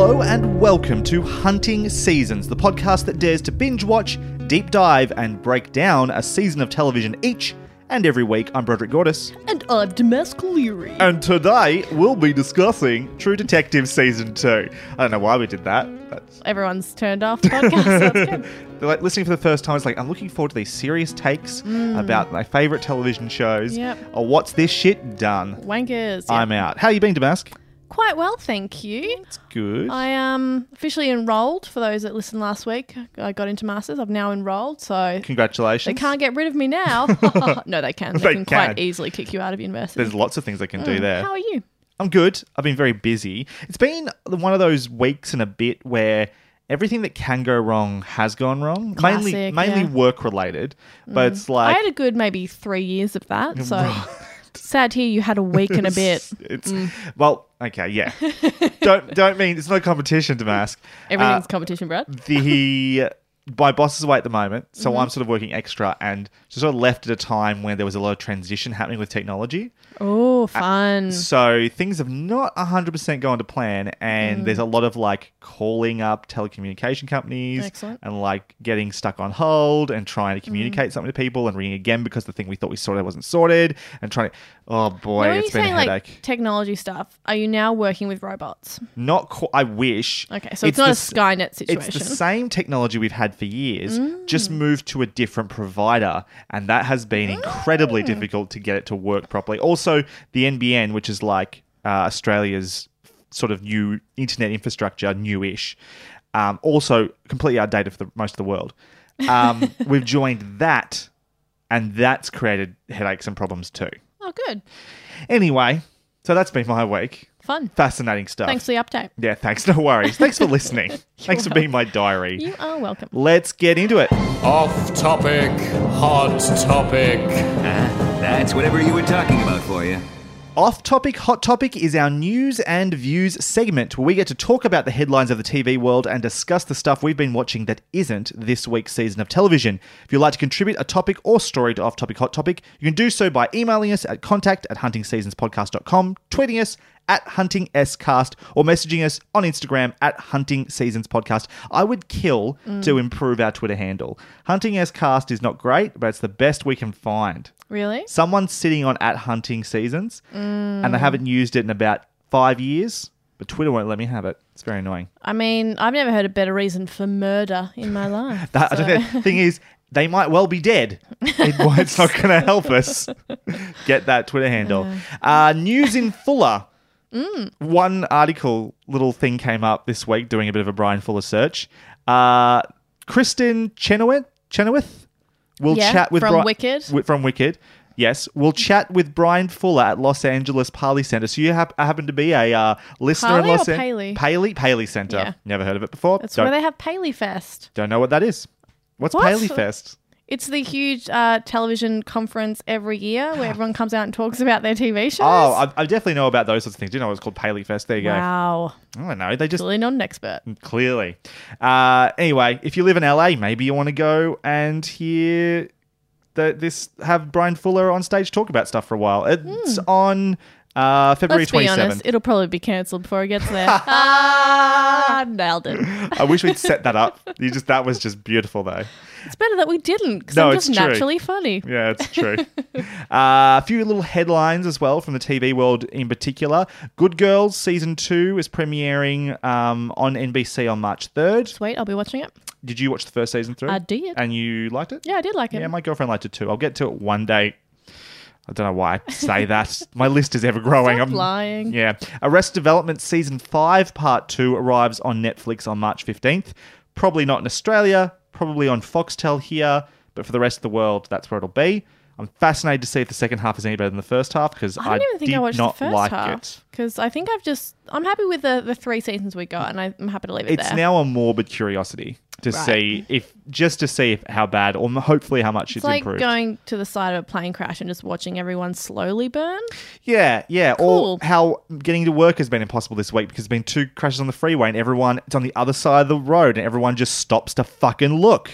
Hello and welcome to Hunting Seasons, the podcast that dares to binge watch, deep dive, and break down a season of television each and every week. I'm Broderick Gordis. And I'm Damask Leary. And today we'll be discussing True Detective Season 2. I don't know why we did that. That's Everyone's turned off podcast. They're like listening for the first time. It's like I'm looking forward to these serious takes about my favorite television shows. Mm. Yep. Or what's this shit done? Wankers. I'm out. How you been, Damask? Quite well, thank you. It's good. I am officially enrolled. For those that listened last week, I got into masters. I've now enrolled, so Congratulations. they can't get rid of me now. no, they can. They, They can, can. quite easily kick you out of university. There's lots of things they can do Mm. there. How are you? I'm good. I've been very busy. It's been one of those weeks and a bit where everything that can go wrong has gone wrong. mainly Classic, mainly yeah. Mm. work related. But it's like I had a good maybe three years of that. So sad here you had a week and a bit. It's Mm. well, okay, yeah. don't don't mean it's no competition to mask. Everything's Uh, competition, Brad. the my boss is away at the moment, so Mm-hmm. I'm sort of working extra and just sort of left at a time when there was a lot of transition happening with technology. Oh, fun. So things have not 100% gone to plan, and there's a lot of like calling up telecommunication companies Excellent. and like getting stuck on hold and trying to communicate something to people and ringing again because the thing we thought we sorted wasn't sorted and trying to. Oh boy, Now, it's been a headache. like technology stuff, are you now working with robots? not qu- I wish. Okay, so it's, not the a Skynet situation. It's the same technology we've had for years, Mm. just moved to a different provider, and that has been incredibly Mm. difficult to get it to work properly. Also, the NBN, which is like uh, Australia's sort of new internet infrastructure, newish, um, also completely outdated for the, most of the world. Um, we've joined that, and that's created headaches and problems too. Oh, good. Anyway, so that's been my week. Fun. Fascinating stuff. Thanks for the update. Yeah, thanks. No worries. Thanks for listening. thanks for being my diary. You are welcome. Let's get into it. Off topic, hot topic. That's whatever you were talking about for you. Off Topic Hot Topic is our news and views segment where we get to talk about the headlines of the TV world and discuss the stuff we've been watching that isn't this week's season of television. If you'd like to contribute a topic or story to Off Topic Hot Topic, you can do so by emailing us at contact at huntingseasonspodcast.com, tweeting us at hunting huntingscast, or messaging us on Instagram at Hunting Seasons Podcast. I would kill to improve our Twitter handle. Hunting Cast is not great, but it's the best we can find. Really? Someone's sitting on at hunting seasons and they haven't used it in about five years, but Twitter won't let me have it. It's very annoying. I mean, I've never heard a better reason for murder in my life. That, I the thing is, they might well be dead. It, it's not going to help us get that Twitter handle. Uh, news in Fuller. One article, little thing came up this week doing a bit of a Bryan Fuller search. Uh, Kristin Chenoweth, Chenoweth will Yeah, chat with from Bri- Wicked. wi- from Wicked. Yes, we'll chat with Bryan Fuller at Los Angeles Paley Center. So you hap- happen to be a uh, listener in Los Angeles. Paley? Paley, Paley Center. Yeah. Never heard of it before. That's don't, where they have Paley Fest. don't know what that is. What's What? Paley Fest? It's the huge uh, television conference every year where everyone comes out and talks about their TV shows. Oh, I, I definitely know about those sorts of things. Do you know what it's called Paley Fest? There you go. wow. go. I don't know. They just Really not an expert. clearly. Uh, anyway, if you live in LA, maybe you want to go and hear the, this have Bryan Fuller on stage talk about stuff for a while. It's Hmm. on Uh, February Let's be honest, it'll probably be cancelled before it gets there. ah, nailed it. I wish we'd set that up. You just that was just beautiful though. It's better that we didn't because No, I'm it's just true. naturally funny. Yeah, it's true. uh, a few little headlines as well from the TV world in particular. Good Girls season two is premiering um, on NBC on March third. Sweet, I'll be watching it. Did you watch the first season through? I did. And you liked it? Yeah, I did like it. Yeah, my girlfriend liked it too. I'll get to it one day. I don't know why I say that. My list is ever growing. Stop I'm lying. Yeah. Arrest Development season five, part two arrives on Netflix on March 15th. Probably not in Australia, probably on Foxtel here, but for the rest of the world, that's where it'll be. I'm fascinated to see if the second half is any better than the first half because I, I don't even think did I watched not the first like half it. because I think I've just I'm happy with the the three seasons we got, and I'm happy to leave it It's there. It's now a morbid curiosity to Right. see if just to see if how bad or hopefully how much it's it's, like improved. going to the side of a plane crash and just watching everyone slowly burn. Yeah, yeah. Cool. Or how getting to work has been impossible this week because there's been two crashes on the freeway and everyone it's on the other side of the road and everyone just stops to fucking look.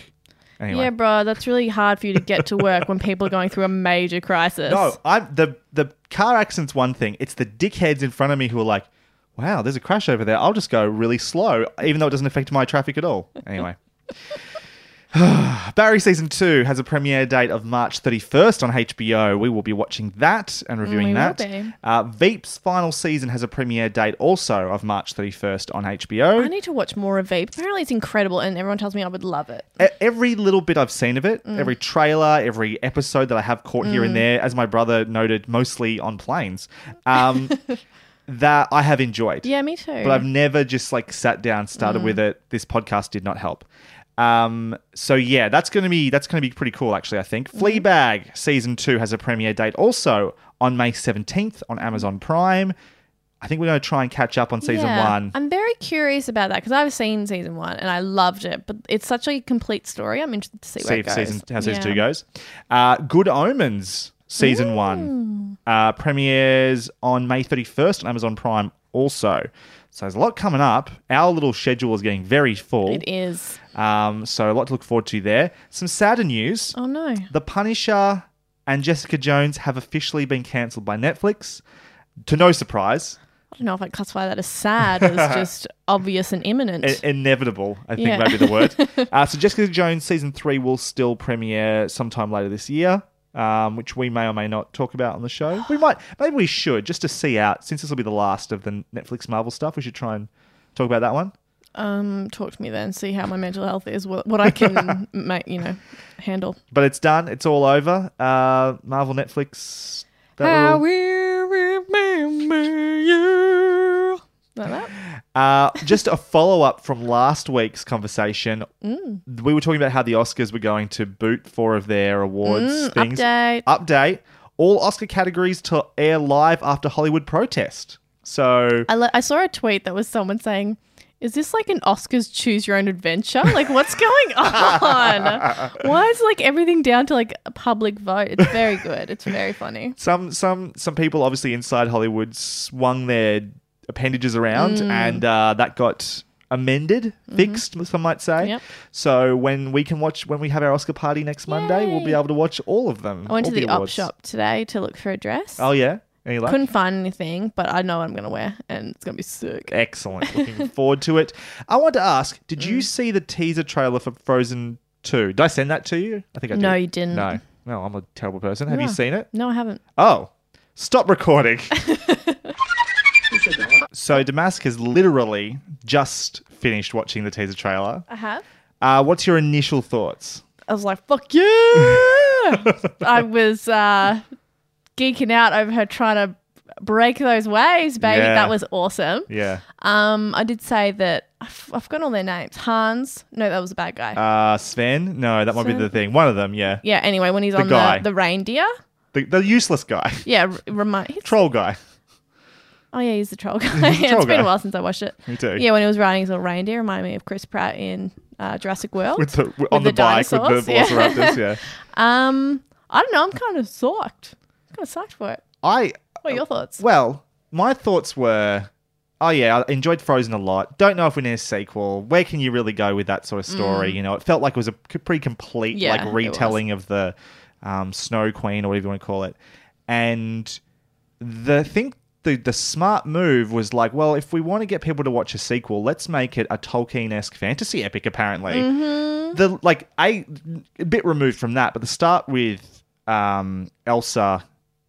Anyway. Yeah, bro, that's really hard for you to get to work when people are going through a major crisis. No, I'm the the car accident's one thing. It's the dickheads in front of me who are like, "Wow, there's a crash over there. I'll just go really slow, even though it doesn't affect my traffic at all." Anyway. Barry season two has a premiere date of March 31st on HBO. We will be watching that and reviewing that. Uh, Veep's final season has a premiere date also of March 31st on HBO. I need to watch more of Veep. Apparently, it's incredible, and everyone tells me I would love it. Every little bit I've seen of it, Mm. every trailer, every episode that I have caught here and there, as my brother noted, mostly on planes, um, that I have enjoyed. Yeah, me too. But I've never just like sat down, started Mm. with it. This podcast did not help. Um, so yeah, that's gonna be that's gonna be pretty cool. Actually, I think Mm-hmm. Fleabag season two has a premiere date also on May seventeenth on Amazon Prime. I think we're gonna try and catch up on season Yeah. one. I'm very curious about that because I've seen season one and I loved it, but it's such a complete story. I'm interested to see where it goes. season how season Yeah. two goes. Uh, Good Omens season one uh, premieres on May thirty first on Amazon Prime. Also, so there's a lot coming up. Our little schedule is getting very full. It is. Um, so a lot to look forward to there. Some sadder news: Oh no. The Punisher and Jessica Jones have officially been cancelled by Netflix. To no surprise, I don't know if I'd classify that as sad as just obvious and imminent. I- inevitable, I think Yeah. might be the word. uh, so Jessica Jones season three will still premiere sometime later this year, um, which we may or may not talk about on the show. We might, maybe we should, just to see out, since this will be the last of the Netflix Marvel stuff, we should try and talk about that one. um, talk to me then. See how my mental health is. What, what I can make, you know, handle. But it's done, it's all over. Uh, Marvel, Netflix. that How little- we remember you. Uh, just a follow up from last week's conversation. Mm. We were talking about how the Oscars were going to boot four of their awards Mm, things. update. Update. All Oscar categories to air live after Hollywood protest. So I, le- I saw a tweet that was someone saying, "Is this like an Oscars choose your own adventure? Like what's going on? Why is like everything down to like a public vote? It's very good. It's very funny. some some some people obviously inside Hollywood swung their appendages around, Mm. and uh, that got amended, fixed, some might say. Mm-hmm. Yep. So when we can watch, when we have our Oscar party next Monday, we'll be able to watch all of them. I went to the, op shop today to look for a dress. Oh yeah, any luck? Couldn't find anything, but I know what I'm gonna wear, and it's gonna be sick. Excellent. Looking forward to it. I want to ask, did Mm. you see the teaser trailer for Frozen 2? Did I send that to you? I think I did. No, you didn't. No. No, I'm a terrible person. Have you seen it? No, I haven't. Oh, stop recording. so Damask has literally just finished watching the teaser trailer. I have. Uh, what's your initial thoughts? I was like, "Fuck yeah!" I was uh, geeking out over her trying to break those waves, baby. Yeah. That was awesome. Yeah. Um, I did say that I've, I've forgotten all their names. Hans, no, that was a bad guy. Uh, Sven? No, that might be the thing. One of them, yeah. yeah. Anyway, when he's the on guy. the, the reindeer, The, the useless guy. yeah, r- remind. Troll guy. Oh yeah, he's the troll guy. The Yeah, troll it's been guy. a while since I watched it. Me too. Yeah, when he was riding his little reindeer, reminded me of Chris Pratt in uh, Jurassic World. With the, on the, the bike with the yeah. Velociraptors, yeah. um, I don't know. I'm kind of psyched. kind of psyched for it. I What are your thoughts? Well, my thoughts were, oh yeah, I enjoyed Frozen a lot. Don't know if we need a sequel. Where can you really go with that sort of story? You know, it felt like it was a pretty complete Mm. Yeah, like retelling of the um, Snow Queen or whatever you want to call it. And the thing the the smart move was like, well, if we want to get people to watch a sequel, let's make it a Tolkien esque fantasy epic. Apparently, Mm-hmm. the like a, a bit removed from that, but the start with um, Elsa.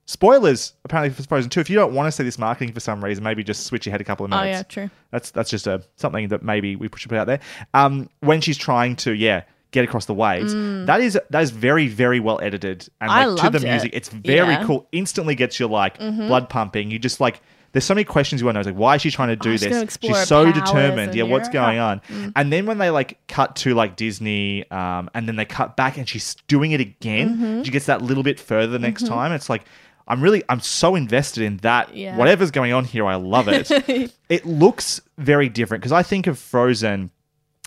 Spoilers apparently for Frozen Two. If you don't want to see this marketing for some reason, maybe just switch ahead a couple of minutes. Oh minutes. yeah, true. That's that's just a something that maybe we should put out there. Um, when she's trying to, yeah, get across the waves, that is that is very very well edited and Mm. I like to the loved it. music. It's very Yeah. Mm-hmm. cool. Instantly gets your like blood pumping. You just like. There's so many questions you want to know. Like, why is she trying to do Oh, this? She's so determined. Yeah, what's going on? Mm. And then when they like cut to like Disney, um, and then they cut back and she's doing it again, Mm-hmm. she gets that little bit further the next time. It's like I'm really, I'm so invested in that. Yeah. Whatever's going on here, I love it it looks very different because I think of Frozen.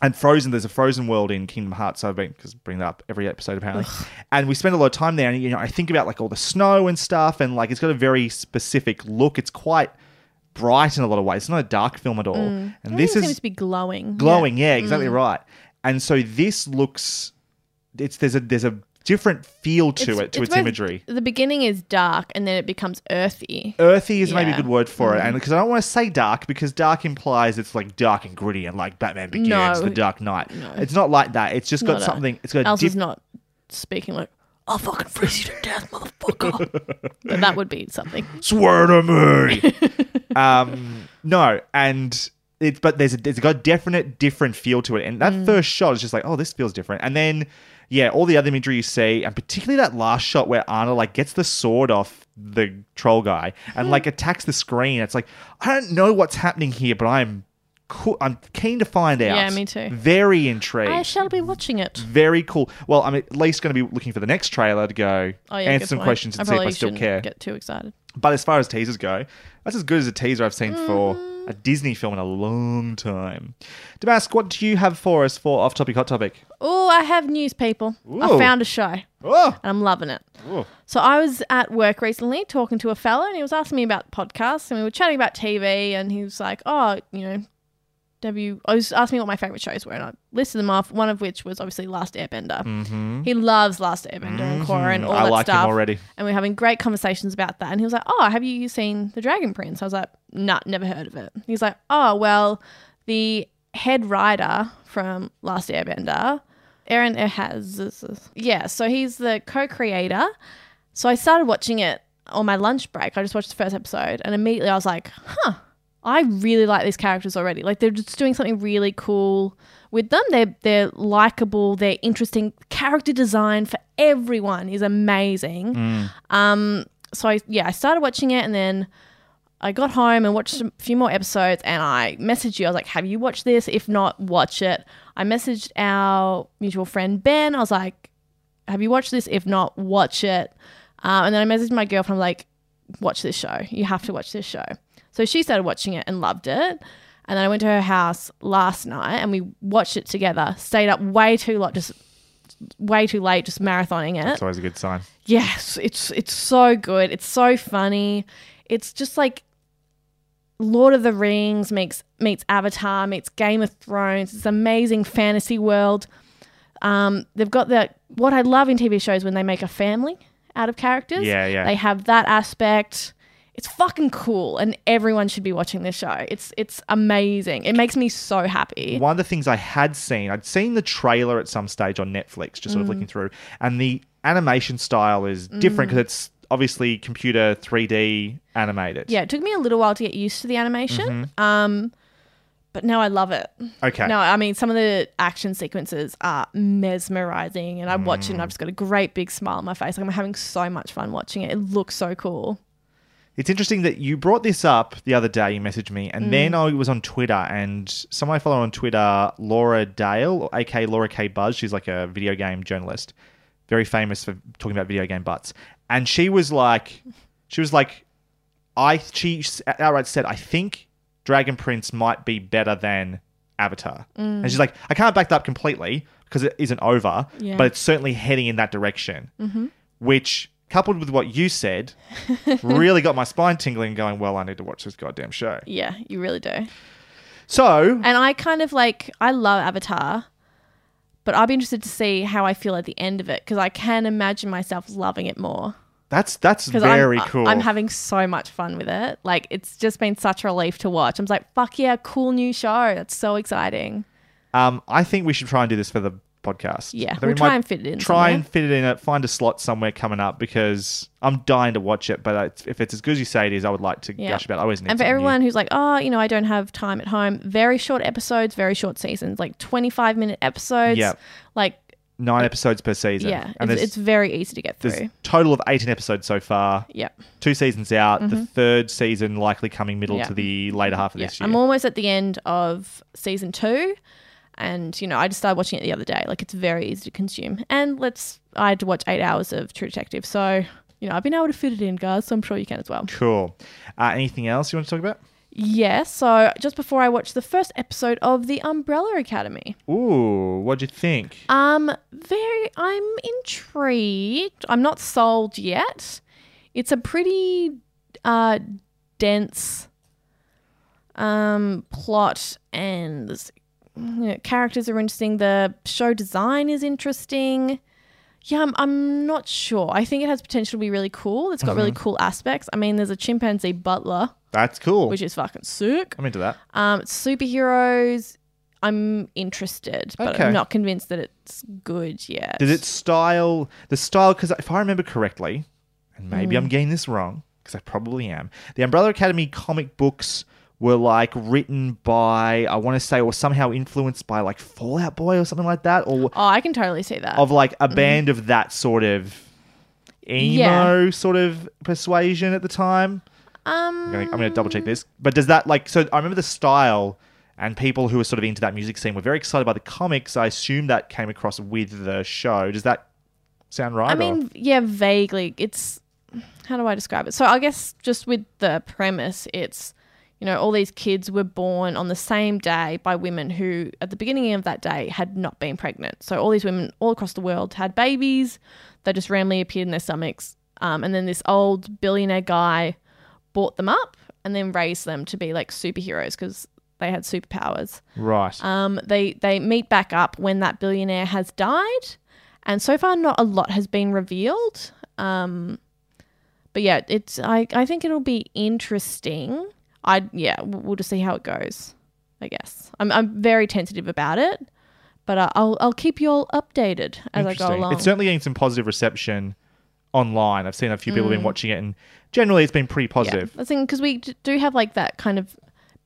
And Frozen, there's a Frozen world in Kingdom Hearts. So I've been because bring that up every episode apparently, and we spend a lot of time there. And you know, I think about like all the snow and stuff, and like it's got a very specific look. It's quite bright in a lot of ways. It's not a dark film at all. And this is seems to be glowing. glowing. Yeah, exactly right. And so this looks, it's there's a there's a different feel to It's- it to its, both- imagery. The beginning is dark and then it becomes earthy. Earthy is maybe a good word for it, and because I don't want to say dark because dark implies it's like dark and gritty and like Batman Begins, No. The Dark Knight. No. It's not like that. It's just got Not a- something. It's got a Elsa's diff- not speaking like, I'll fucking freeze you to death, motherfucker. but that would be something. swear to me. um, no, and it's but there's a, it's got a definite different feel to it, and Mm. that first shot is just like, oh, this feels different, and then yeah, all the other imagery you see, and particularly that last shot where Anna like gets the sword off the troll guy and like attacks the screen. It's like I don't know what's happening here, but I'm cool. I'm keen to find out. Yeah, me too. Very intrigued. I shall be watching it. very cool. Well, I'm at least going to be looking for the next trailer to go Oh yeah, answer some point. questions and see if I still care. Get too excited. But as far as teasers go, that's as good as a teaser I've seen for Mm-hmm. A Disney film in a long time. Damask, what do you have for us for Off Topic Hot Topic? Oh, I have news, people. Ooh. I found a show Oh. and I'm loving it. Ooh. So I was at work recently talking to a fella and he was asking me about podcasts and we were chatting about TV and he was like, oh, you know, you, I was asking me what my favorite shows were and I listed them off, one of which was obviously Last Airbender. He loves Last Airbender and Korra and all Mm-hmm. I that like him stuff. already. And we are having great conversations about that. And he was like, oh, have you seen The Dragon Prince? I was like, nah, never heard of it. He's like, oh, well, the head writer from Last Airbender, Aaron Ehasz, yeah, so he's the co-creator. So I started watching it on my lunch break. I just watched the first episode and immediately I was like, huh, I really like these characters already. Like they're just doing something really cool with them. They're they're likable, they're interesting. Character design for everyone is amazing. Um so I yeah, I started watching it and then I got home and watched a few more episodes and I messaged you. I was like, Have you watched this? If not, watch it. I messaged our mutual friend Ben. I was like, Have you watched this? If not, watch it. Um, and then I messaged my girlfriend. I'm like, Watch this show. You have to watch this show. So she started watching it and loved it. And then I went to her house last night and we watched it together. Stayed up way too late, just way too late, just marathoning it. It's always a good sign. Yes, it's it's so good. It's so funny. It's just like Lord of the Rings meets meets Avatar meets Game of Thrones. It's amazing fantasy world. Um, they've got the what I love in TV shows when they make a family out of characters. Yeah, yeah. They have that aspect. It's fucking cool, and everyone should be watching this show. It's it's amazing. It makes me so happy. One of the things I had seen, I'd seen the trailer at some stage on Netflix, just sort Mm. of looking through, and the animation style is different because it's obviously computer 3D animated. Yeah, it took me a little while to get used to the animation. Mm-hmm. Um, but now I love it. Okay. No, I mean some of the action sequences are mesmerizing, and I watch it Mm. and I've just got a great big smile on my face. Like I'm having so much fun watching it. It looks so cool. It's interesting that you brought this up the other day. You messaged me, Mm. and then I was on Twitter, and someone I follow on Twitter, Laura Dale, aka Laura K Buzz. She's like a video game journalist, very famous for talking about video game butts. And she was like, she was like, I she outright said, I think Dragon Prince might be better than Avatar, Mm. and she's like, I can't back that up completely because it isn't over, Yeah. but it's certainly heading in that direction, mm-hmm. which. Coupled with what you said, really got my spine tingling, going, Well, I need to watch this goddamn show. Yeah, you really do. So, And I kind of like I love Avatar, but I'd be interested to see how I feel at the end of it because I can imagine myself loving it more. That's that's very I'm, cool. I'm having so much fun with it. Like it's just been such a relief to watch. I'm like, fuck yeah, cool new show. That's so exciting. Um, I think we should try and do this for the podcast. Yeah, we'll we try and fit it in Try somewhere. and fit it in. It, find a slot somewhere coming up because I'm dying to watch it. But it's- if it's as good as you say it is, I would like to Yeah. gush about. it. I always need And for something new. everyone who's like, oh, you know, I don't have time at home, very short episodes, very short seasons, like 25 minute episodes. Yeah, Like, nine episodes per season. yeah, and it's, it's very easy to get through. total of 18 episodes so far. Yeah, Two seasons out. The third season likely coming middle Mm-hmm. Yeah. to the later half of Yeah. this year. I'm almost at the end of season two. And, you know, I just started watching it the other day. Like, it's very easy to consume. And let's, I had to watch eight hours of True Detective. So, you know, I've been able to fit it in, guys. So I'm sure you can as well. cool. Uh, anything else you want to talk about? Yeah. So just before I watched the first episode of The Umbrella Academy. Ooh, what'd you think? Um, very. I'm intrigued. I'm not sold yet. It's a pretty uh dense um plot, and there's- characters are interesting. The show design is interesting. Yeah, I'm, I'm not sure. I think it has potential to be really cool. It's got really cool aspects. I mean, there's a chimpanzee butler, That's cool. which is fucking sick. I'm into that. Um, superheroes. I'm interested, but Okay. I'm not convinced that it's good yet. Did it style the style? Because if I remember correctly, and maybe Mm. I'm getting this wrong, because I probably am. The Umbrella Academy comic books were like written by I want to say, or somehow influenced by like Fall Out Boy or something like that, or Oh, I can totally see that. of like a band of that sort of emo sort of persuasion at the time. um, I'm gonna, I'm gonna double check this. But does that like so? I remember the style and people who were sort of into that music scene were very excited by the comics. I assume that came across with the show. Does that sound right? I or- mean, yeah, vaguely. It's how do I describe it? So I guess just with the premise, it's you know all these kids were born on the same day by women who, at the beginning of that day, had not been pregnant. So all these women all across the world had babies. They just randomly appeared in their stomachs, um, and then this old billionaire guy bought them up and then raised them to be like superheroes because they had superpowers. right. Um, they they meet back up when that billionaire has died, and so far not a lot has been revealed. Um, but yeah, it's I I think it'll be interesting. I yeah, we'll just see how it goes. I guess I'm I'm very tentative about it, but uh, I'll I'll keep you all updated as I go along. It's certainly getting some positive reception online. I've seen a few people have been watching it, and generally it's been pretty positive. Mm. I think because we d- do have like that kind of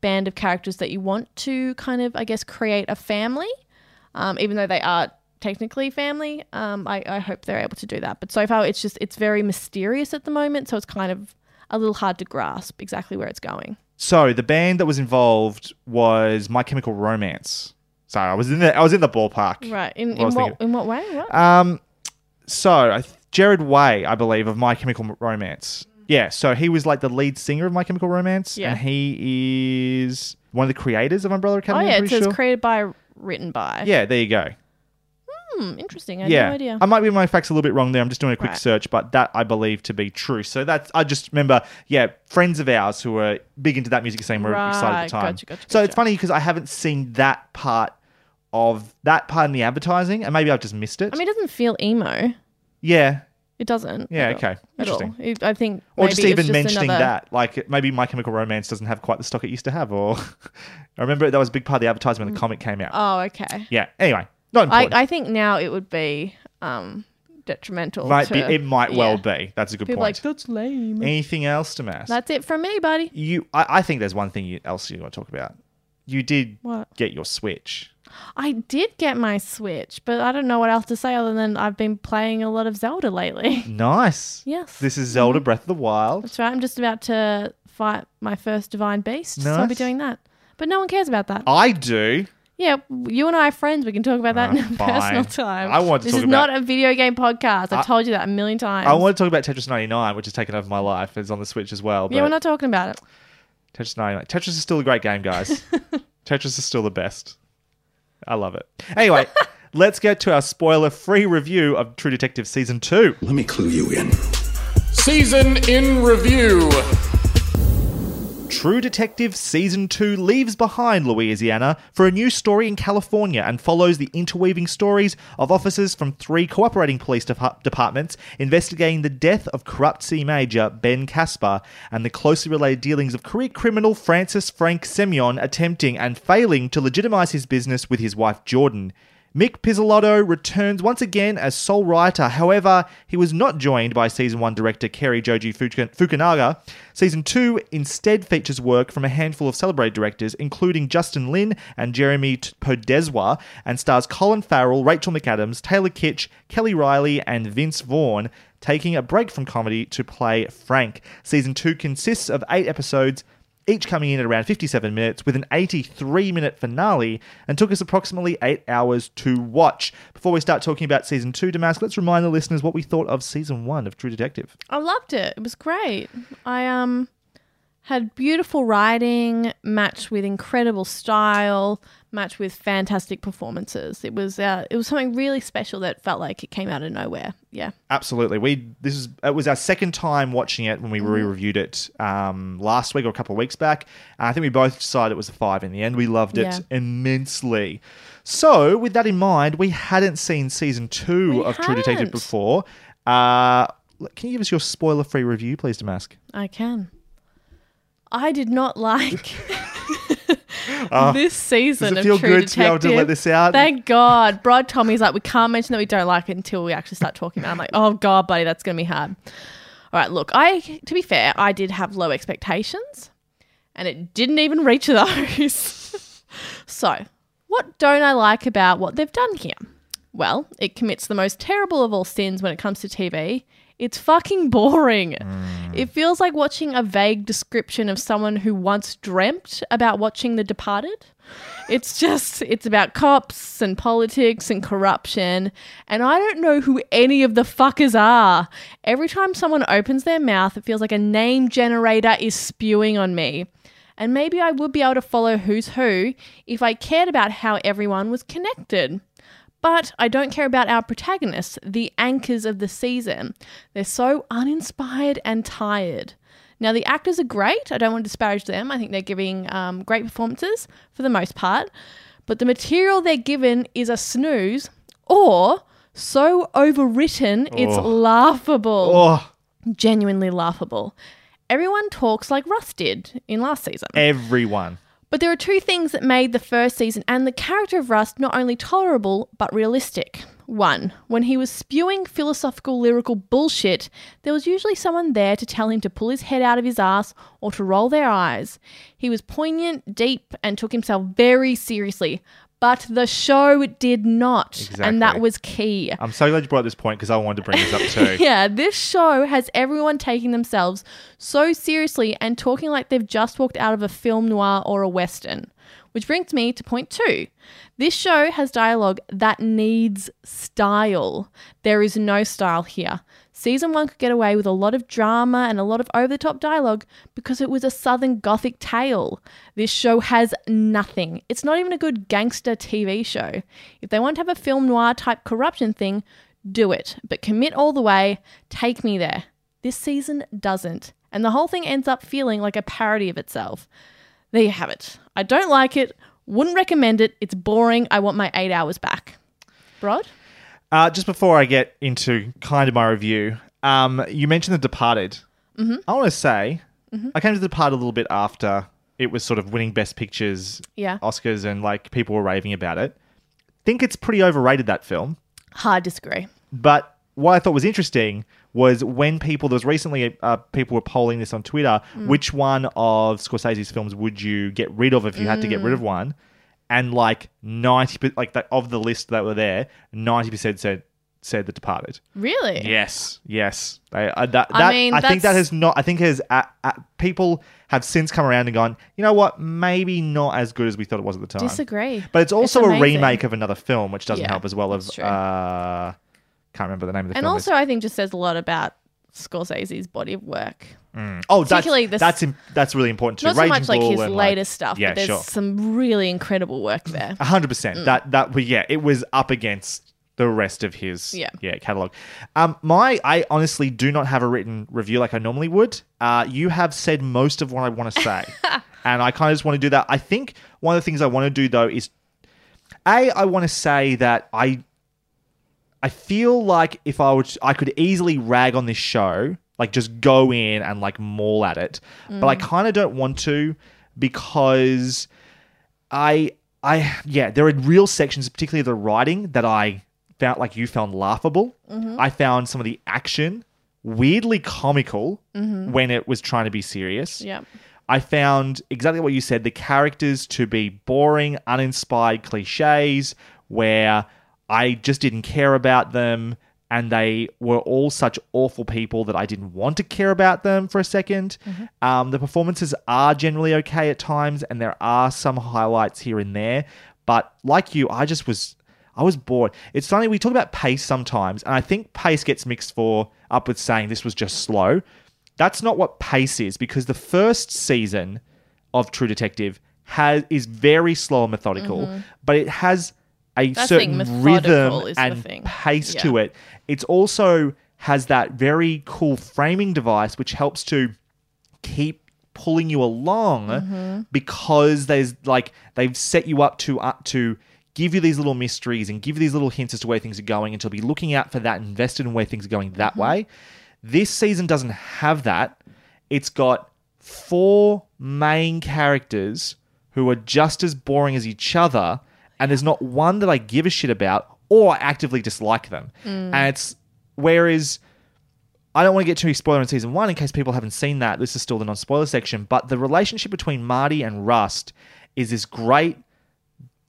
band of characters that you want to kind of, I guess, create a family, um, even though they are technically family. Um, I, I hope they're able to do that. But so far, it's just it's very mysterious at the moment, so it's kind of a little hard to grasp exactly where it's going. So the band that was involved was My Chemical Romance. So I was in the I was in the ballpark. Right? In, in what in what way? What? Um, so I Gerard Way, I believe, of My Chemical Romance. Yeah, so he was like the lead singer of My Chemical Romance, Yeah. and he is one of the creators of Umbrella oh Academy. yeah, I'm it says sure. created by, written by. yeah, there you go. Hmm, interesting. I had yeah, no idea. I might be my facts a little bit wrong there. I'm just doing a quick Right. search, but that I believe to be true. So that's I just remember, yeah, friends of ours who were big into that music scene were excited at Right, the time. gotcha, gotcha, So it's gotcha. funny because I haven't seen that part of that part in the advertising, and maybe I've just missed it. I mean, it doesn't feel emo. yeah, It doesn't. Yeah, at all- okay. At all. Interesting. It- I think. or maybe just it's even mentioning another- that, like maybe My Chemical Romance doesn't have quite the stock it used to have, or I remember that was a big part of the advertising when the comic came out. Oh, okay. yeah. Anyway, not I, important. I think now it would be um, detrimental. might to, be, it might well yeah. be. That's a good People are like point. that's lame. Anything else, to Damas? That's it from me, buddy. you, I, I think there's one thing you, else you want to talk about. You did What? get your Switch. I did get my Switch, but I don't know what else to say other than I've been playing a lot of Zelda lately. Nice. yes, This is Zelda Breath of the Wild. that's right. I'm just about to fight my first divine beast, so I'll be Nice. doing that. But no one cares about that. I do. Yeah, you and I are friends. We can talk about that Ah, in a fine. personal time. I want to This talk is about- not a video game podcast. I've told you that a million times. I want to talk about Tetris 99, which has taken over my life. It's on the Switch as well. But yeah, we're not talking about it. Tetris 99. Tetris is still a great game, guys. Tetris is still the best. I love it. Anyway, let's get to our spoiler free review of True Detective Season 2. Let me clue you in. Season in review. True Detective Season 2 leaves behind Louisiana for a new story in California and follows the interweaving stories of officers from three cooperating police de- departments investigating the death of corrupt C Major Ben Casper and the closely related dealings of career criminal Francis Frank Semyon attempting and failing to legitimize his business with his wife Jordan. Nic Pizzolatto returns once again as sole writer. However, he was not joined by season one director Cary Joji Fukunaga. Season two instead features work from a handful of celebrated directors, including Justin Lin and Jeremy Podeswa, and stars Colin Farrell, Rachel McAdams, Taylor Kitsch, Kelly Reilly, and Vince Vaughn. Taking a break from comedy to play Frank. Season 2 consists of eight episodes, each coming in at around 57 minutes with an 83 minute finale and took us approximately 8 hours to watch. Before we start talking about season 2 Damask, let's remind the listeners what we thought of season 1 of True Detective. I loved it. It was great. I um had beautiful writing matched with incredible style, matched with fantastic performances. It was uh, it was something really special that felt like it came out of nowhere. Yeah. Absolutely. We this is it was our second time watching it when we re-reviewed it um, last week or a couple of weeks back. And I think we both decided it was a 5 in the end. We loved it Yeah. immensely. So, with that in mind, we hadn't seen season 2 We of True Detective before. Uh, can you give us your spoiler-free review, please, Damask? I can. I did not like Oh, this season of feel True good to be able to let Detective. this out? Thank God. Brod Tommy's like, we can't mention that we don't like it until we actually start talking about it. I'm like, oh God, buddy, that's going to be hard. All right, look, I, to be fair, I did have low expectations and it didn't even reach those. so, what don't I like about what they've done here? Well, it commits the most terrible of all sins when it comes to TV. It's fucking boring. Mm. It feels like watching a vague description of someone who once dreamt about watching The Departed. It's just, it's about cops and politics and corruption. And I don't know who any of the fuckers are. Every time someone opens their mouth, it feels like a name generator is spewing on me. And maybe I would be able to follow who's who if I cared about how everyone was connected. But I don't care about our protagonists, the anchors of the season. They're so uninspired and tired. Now, the actors are great. I don't want to disparage them. I think they're giving um, great performances for the most part. But the material they're given is a snooze or so overwritten, it's laughable. Oh, Genuinely laughable. Everyone talks like Rust did in last season. everyone. But there are two things that made the first season and the character of Rust not only tolerable, but realistic. One, when he was spewing philosophical lyrical bullshit, there was usually someone there to tell him to pull his head out of his ass or to roll their eyes. He was poignant, deep, and took himself very seriously. But the show did not. And that was key. I'm so glad you brought up this point because I wanted to bring this up too. Yeah, this show has everyone taking themselves so seriously and talking like they've just walked out of a film noir or a western. Which brings me to point two. This show has dialogue that needs style. There is no style here. Season one could get away with a lot of drama and a lot of over the top dialogue because it was a Southern Gothic tale. This show has nothing. It's not even a good gangster TV show. If they want to have a film noir type corruption thing, do it, but commit all the way, take me there. This season doesn't, and the whole thing ends up feeling like a parody of itself. There you have it. I don't like it, wouldn't recommend it, it's boring, I want my eight hours back. Brod? Uh, just before I get into kind of my review, um, you mentioned The Departed. Mm-hmm. I want to say I came to The Departed a little bit after it was sort of winning Best Pictures, Yeah. Oscars, and like people were raving about it. Think it's pretty overrated that film. Hard disagree. But what I thought was interesting was when people there was recently uh, people were polling this on Twitter. Which one of Scorsese's films would you get rid of if you had to get rid of one? And like ninety, per- like that of the list that were there, ninety percent said said The Departed. Really? Yes, yes. They, uh, that, I mean, I think that has not. I think has uh, uh, people have since come around and gone. You know what? Maybe not as good as we thought it was at the time. Disagree. But it's also a remake of another film, which doesn't Yeah, help as well. Of uh, can't remember the name of the And film. also, I think just says a lot about Scorsese's body of work. Oh, that's particularly this- that's im- that's really important too. Not so Raging much like Bull his and, latest stuff, Yeah, but there's sure. some really incredible work there. A hundred percent. That that well, yeah, it was up against the rest of his Yeah. yeah catalog. Um, my I honestly do not have a written review like I normally would. Uh, you have said most of what I want to say, and I kind of just want to do that. I think one of the things I want to do though is, a I want to say that I I feel like if I would, I could easily rag on this show, like just go in and like maul at it, but I mm. kind of don't want to because I, I, yeah, there are real sections, particularly the writing, that I found like you found laughable. Mm-hmm. I found some of the action weirdly comical mm-hmm. when it was trying to be serious. Yeah. I found exactly what you said the characters to be boring, uninspired cliches where I just didn't care about them and they were all such awful people that I didn't want to care about them for a 2nd Um, the performances are generally okay at times and there are some highlights here and there. But like you, I just was. I was bored. It's funny we talk about pace sometimes, and I think pace gets mixed for up with saying this was just slow. That's not what pace is because the first season of True Detective has is very slow and methodical, but it has a That certain rhythm methodical, is the and pace Yeah. to it. It's also has that very cool framing device which helps to keep pulling you along Mm-hmm. because there's like they've set you up to uh, to give you these little mysteries and give you these little hints as to where things are going and to be looking out for that invested in where things are going that Mm-hmm. way. This season doesn't have that. It's got four main characters who are just as boring as each other and there's not one that I give a shit about or actively dislike them. Mm. And it's whereas I don't want to get too spoiler in season one in case people haven't seen that. This is still the non spoiler section, but the relationship between Marty and Rust is this great,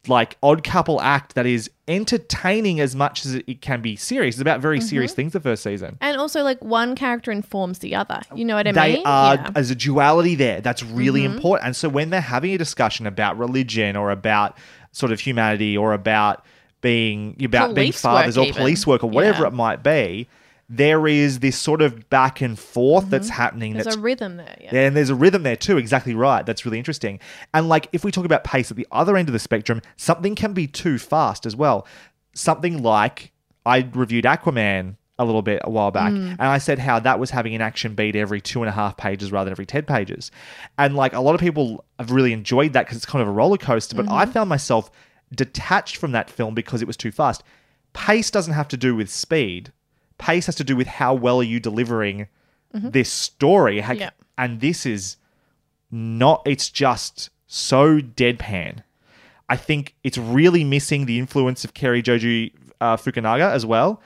like, odd couple act that is entertaining as much as it can be serious. It's about very Mm-hmm. serious things the first season. And also, like, one character informs the other. You know what I They mean? are, Yeah. Mm-hmm. as a duality there, that's really important. And so when they're having a discussion about religion or about sort of humanity or about being, about being fathers or even. police work or whatever Yeah. it might be, there is this sort of back and forth that's happening Mm-hmm. There's that's a rhythm there. Yeah, and there's a rhythm there too. Exactly right. That's really interesting. And like, if we talk about pace at the other end of the spectrum, something can be too fast as well. Something like I reviewed Aquaman a little bit a while back, mm. and I said how that was having an action beat every two and a half pages rather than every ten pages. And like, a lot of people have really enjoyed that because it's kind of a roller coaster. But I mm. found myself detached from that film because it was too fast. Pace doesn't have to do with speed. Pace has to do with how well are you delivering mm-hmm. this story. Yeah. And this is not, it's just so deadpan. I think it's really missing the influence of Cary Joji uh, Fukunaga as well.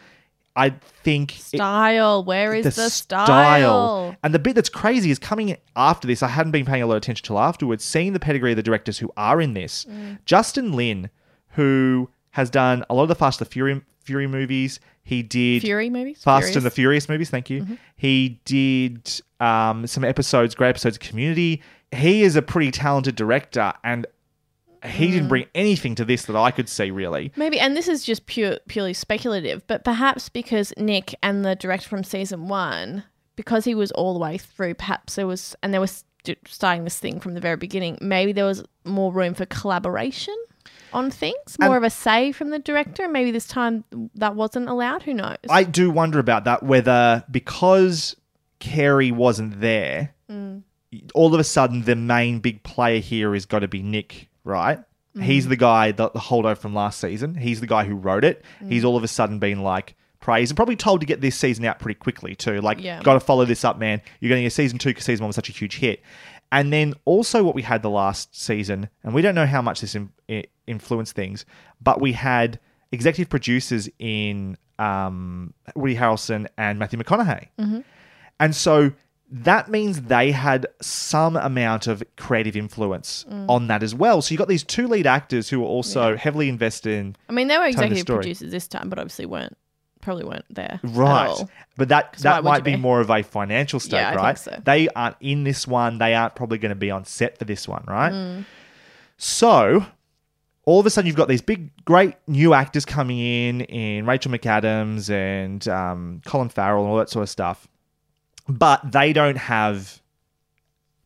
I think it- Style. Where is the, style? and the bit that's crazy is coming after this. I hadn't been paying a lot of attention till afterwards, seeing the pedigree of the directors who are in this. Mm. Justin Lin, who has done a lot of the Fast and the Fury, Fury movies. He did Fury movies? Fast and the Furious? Furious movies. Thank you. He did um, some episodes, great episodes of Community. He is a pretty talented director, and he Mm. didn't bring anything to this that I could see really. Maybe, and this is just pure, purely speculative, but perhaps because Nick and the director from season one, because he was all the way through, perhaps there was, and they were st- starting this thing from the very beginning, maybe there was more room for collaboration on things, more of a say from the director. and Maybe this time that wasn't allowed. Who knows? I do wonder about that whether because Cary wasn't there, Mm. all of a sudden the main big player here is got to be Nick, right? Mm. He's the guy, the, the holdover from last season. He's the guy who wrote it. Mm. He's all of a sudden been like praised and probably told to get this season out pretty quickly too. Like, Yeah. got to follow this up, man. You're going to get season two because season one was such a huge hit. And then also what we had the last season, and we don't know how much this in, influenced things, but we had executive producers in um, Woody Harrelson and Matthew McConaughey. And so that means they had some amount of creative influence Mm. on that as well. So you got these two lead actors who were also heavily invested in I mean, they were Tell me the executive producers this time, but obviously weren't, probably weren't there. Right. But that that might be be? more of a financial stake, Yeah, I think right? so. They aren't in this one. They aren't probably going to be on set for this one, right? Mm. So all of a sudden you've got these big, great new actors coming in, in Rachel McAdams and um, Colin Farrell and all that sort of stuff. But they don't have.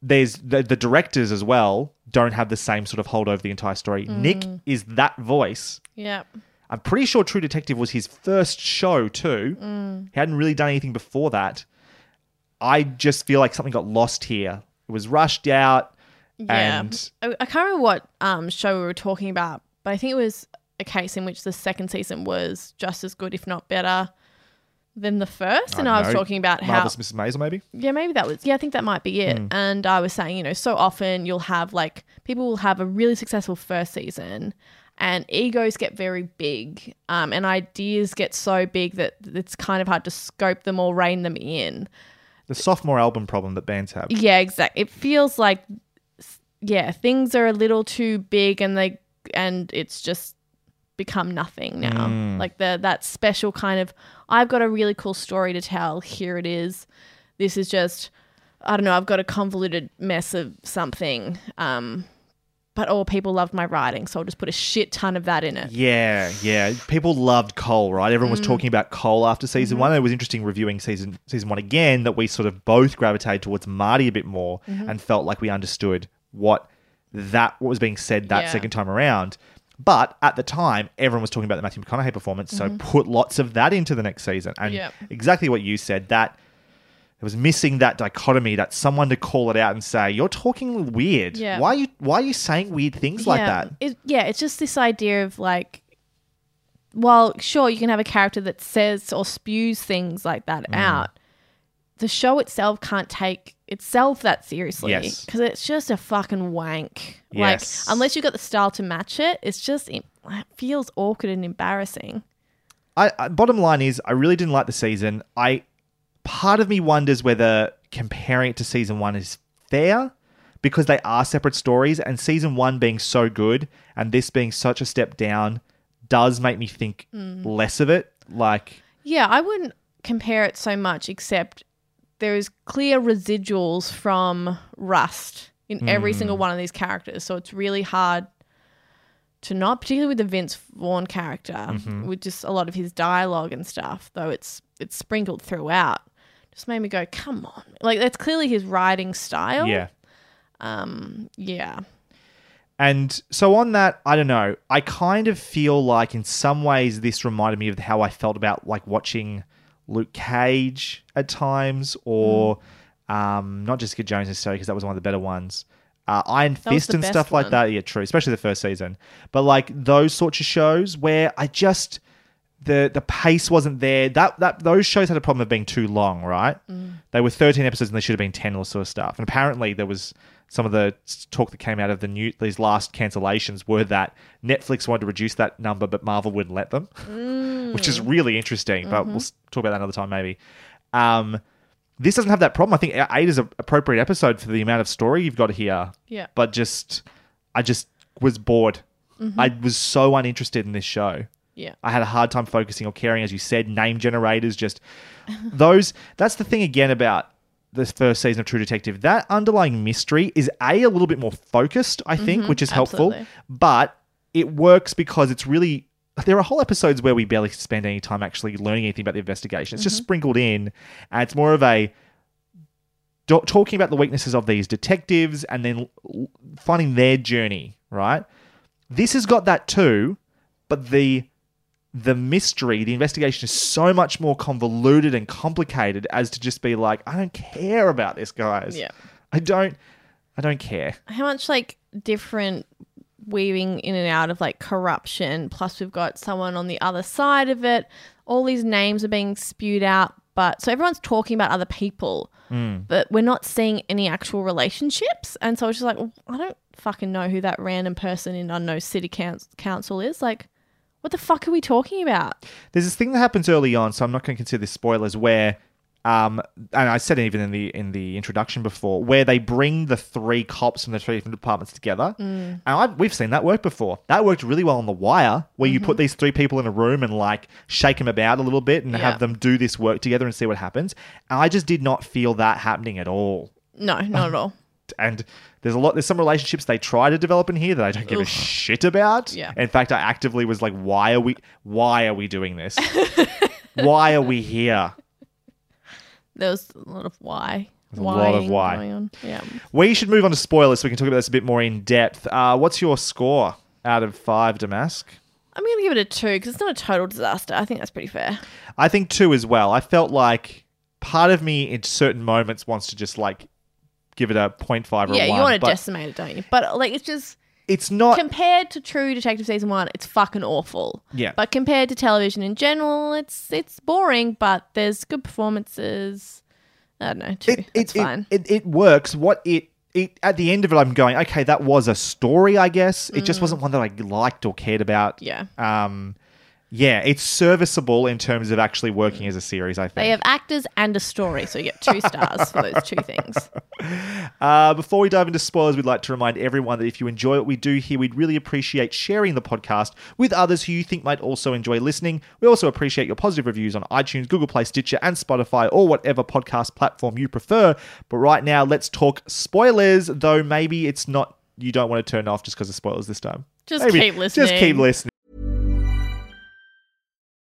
There's the, the directors as well don't have the same sort of hold over the entire story. Nick Mm. is that voice. Yeah. I'm pretty sure True Detective was his first show too. Mm. He hadn't really done anything before that. I just feel like something got lost here. It was rushed out. Yeah. And I, I can't remember what um, show we were talking about, but I think it was a case in which the second season was just as good, if not better, than the first. and don't I was know, talking about how Marvelous Mrs. Maisel, maybe. yeah, maybe that was yeah, I think that might be it. Hmm. And I was saying, you know, so often you'll have like people will have a really successful first season and egos get very big um, and ideas get so big that it's kind of hard to scope them or rein them in. The sophomore album problem that bands have. Yeah, exactly. It feels like yeah, things are a little too big and they and it's just become nothing now. Mm. Like the that special kind of I've got a really cool story to tell. Here it is. This is just I don't know, I've got a convoluted mess of something. Um but all people loved my writing, so I'll just put a shit ton of that in it. Yeah, yeah. People loved Cohle, right? Everyone Mm. was talking about Cohle after season Mm-hmm. one. It was interesting reviewing season season one again that we sort of both gravitated towards Marty a bit more Mm-hmm. and felt like we understood what that what was being said that Yeah. second time around. But at the time, everyone was talking about the Matthew McConaughey performance, so put lots of that into the next season. And Mm-hmm. Yep. exactly what you said, that it was missing that dichotomy, that someone to call it out and say, You're talking weird. Yeah. Why are you why are you saying weird things like that? It, yeah, it's just this idea of like, well, sure, you can have a character that says or spews things like that Mm. out. The show itself can't take itself that seriously Yes. because it's just a fucking wank. Yes. Like, unless you've got the style to match it, it's just it feels awkward and embarrassing. I, I bottom line is I really didn't like the season. I part of me wonders whether comparing it to season one is fair because they are separate stories, and season one being so good and this being such a step down does make me think Mm. less of it. Like, Yeah, I wouldn't compare it so much, except there is clear residuals from Rust in every single hmm. one of these characters. So it's really hard to not, particularly with the Vince Vaughn character, mm-hmm. with just a lot of his dialogue and stuff. Though it's it's sprinkled throughout, just made me go, "Come on!" Like that's clearly his writing style. yeah. Um, yeah, And so on that, I don't know. I kind of feel like in some ways this reminded me of how I felt about like watching Luke Cage at times, or um, not Jessica Jones necessarily because that was one of the better ones. Uh, Iron was Fist and stuff like that. Yeah, true. Especially the first season. But like those sorts of shows where I just the the pace wasn't there. That that those shows had a problem of being too long, right? Mm. They were 13 episodes and they should have been 10 or sort of stuff. And apparently there was some of the talk that came out of the new these last cancellations were that Netflix wanted to reduce that number, but Marvel wouldn't let them, which Mm. is really interesting. But Mm-hmm. we'll talk about that another time maybe. Um, this doesn't have that problem. I think eight is an appropriate episode for the amount of story you've got here. Yeah. But just, I just was bored. Mm-hmm. I was so uninterested in this show. yeah, I had a hard time focusing or caring, as you said. Name generators, just those. That's the thing again about this first season of True Detective. That underlying mystery is a a little bit more focused, I think, mm-hmm. which is helpful. absolutely. But it works because it's really. There are whole episodes where we barely spend any time actually learning anything about the investigation. It's just mm-hmm. sprinkled in, and it's more of a do- talking about the weaknesses of these detectives and then l- finding their journey. Right. This has got that too, but the the mystery, the investigation is so much more convoluted and complicated as to just be like, I don't care about this, guys. Yeah. I don't I don't care. how much like different weaving in and out of like corruption plus we've got someone on the other side of it all these names are being spewed out but so everyone's talking about other people hmm. but we're not seeing any actual relationships and so it's just like well, i don't fucking know who that random person in unknown city council is like what the fuck are we talking about There's this thing that happens early on, so I'm not going to consider this spoilers, where um and I said it even in the in the introduction before, where they bring the three cops from the three different departments together. And I've, we've seen that work before. That worked really well on The Wire, where you put these three people in a room and like shake them about a little bit and Yeah. have them do this work together and see what happens. And I just did not feel that happening at all. no not at all and there's a lot there's some relationships they try to develop in here that I don't give a shit about. Yeah. In fact, I actively was like, why are we why are we doing this? why are we here? there was a lot of why a lot of why. on. yeah We should move on to spoilers so we can talk about this a bit more in depth. Uh, what's your score out of five, Damask? I'm gonna give it a two because it's not a total disaster. I think that's pretty fair. I think two as well. I felt like part of me in certain moments wants to just like give it a 0.5 or one. yeah, a you want to but decimate it, don't you? But like, it's just it's not. compared to True Detective season one, it's fucking awful. Yeah. But compared to television in general, it's it's boring. But there's good performances. I don't know. Two. it, That's it, it- fine. It, it, works. What it. It, at the end of it, I'm going, okay, that was a story, I guess. It just wasn't one that I liked or cared about. Mm. yeah. Um, yeah, it's serviceable in terms of actually working as a series, I think. They have actors and a story, so you get two stars for those two things. Uh, before we dive into spoilers, we'd like to remind everyone that if you enjoy what we do here, we'd really appreciate sharing the podcast with others who you think might also enjoy listening. We also appreciate your positive reviews on iTunes, Google Play, Stitcher, and Spotify, or whatever podcast platform you prefer. But right now, let's talk spoilers, though maybe it's not, you don't want to turn off just because of spoilers this time. Just Maybe- keep Just keep listening.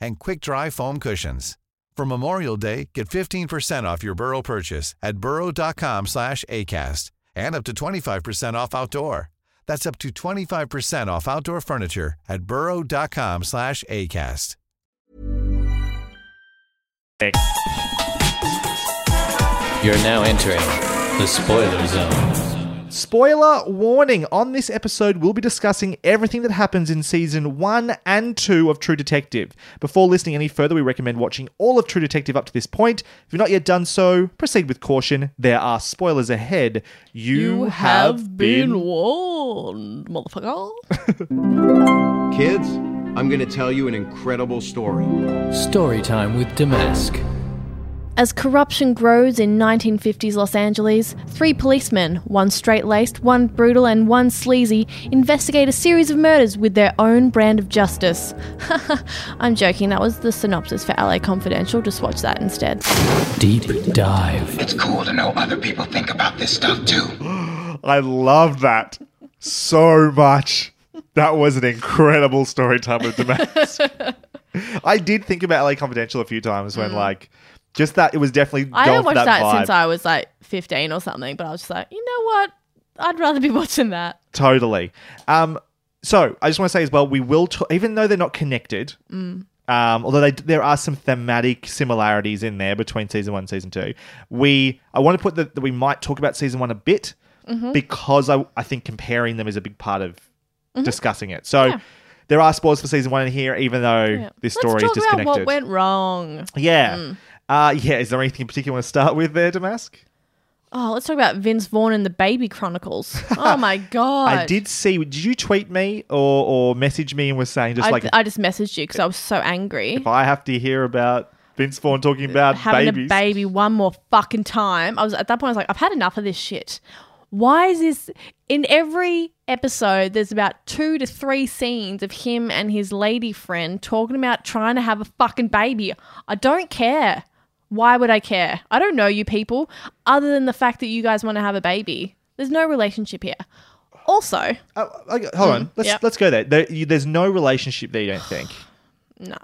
and quick-dry foam cushions. For Memorial Day, get 15% off your Burrow purchase at burrow.com slash ACAST and up to 25% off outdoor. That's up to 25% off outdoor furniture at burrow.com slash ACAST. You're now entering the spoiler zone. Spoiler warning on this episode, we'll be discussing everything that happens in season one and two of True Detective. Before listening any further, we recommend watching all of True Detective up to this point. If you've not yet done so, proceed with caution. There are spoilers ahead. You, have, been. warned, motherfucker. Kids, I'm going to tell you an incredible story. Story time with Damask. As corruption grows in 1950s Los Angeles, three policemen, one straight laced, one brutal, and one sleazy, investigate a series of murders with their own brand of justice. I'm joking, that was the synopsis for LA Confidential. Just watch that instead. Deep dive. It's cool to know other people think about this stuff too. I love that so much. That was an incredible story time with Damascus. I did think about LA Confidential a few times when, mm. like, just that it was definitely I haven't watched that, that, since I was like 15 or something, but I was just like, you know what? I'd rather be watching that. Totally. Um, so I just want to say as well, we will, t- even though they're not connected, Mm. um, although they, there are some thematic similarities in there between season one and season two, we I want to put that we might talk about season one a bit Mm-hmm. because I, I think comparing them is a big part of discussing it. So there are spoilers for season one in here, even though Yeah. this Let's story talk is disconnected. about what went wrong. yeah. Uh, yeah. Is there anything in particular you want to start with there, Damask? Oh, let's talk about Vince Vaughn and the Baby Chronicles. Oh my god! I did see. Did you tweet me or, or message me and was saying just I, like I just messaged you because I was so angry. if I have to hear about Vince Vaughn talking about having babies, a baby one more fucking time. I was at that point. I was like, I've had enough of this shit. Why is this in every episode? There's about two to three scenes of him and his lady friend talking about trying to have a fucking baby. I don't care. Why would I care? I don't know you people, other than the fact that you guys want to have a baby. There's no relationship here. Also, Uh, okay, hold on, let's yep. let's go there. there. you- There's no relationship there. You don't think? no.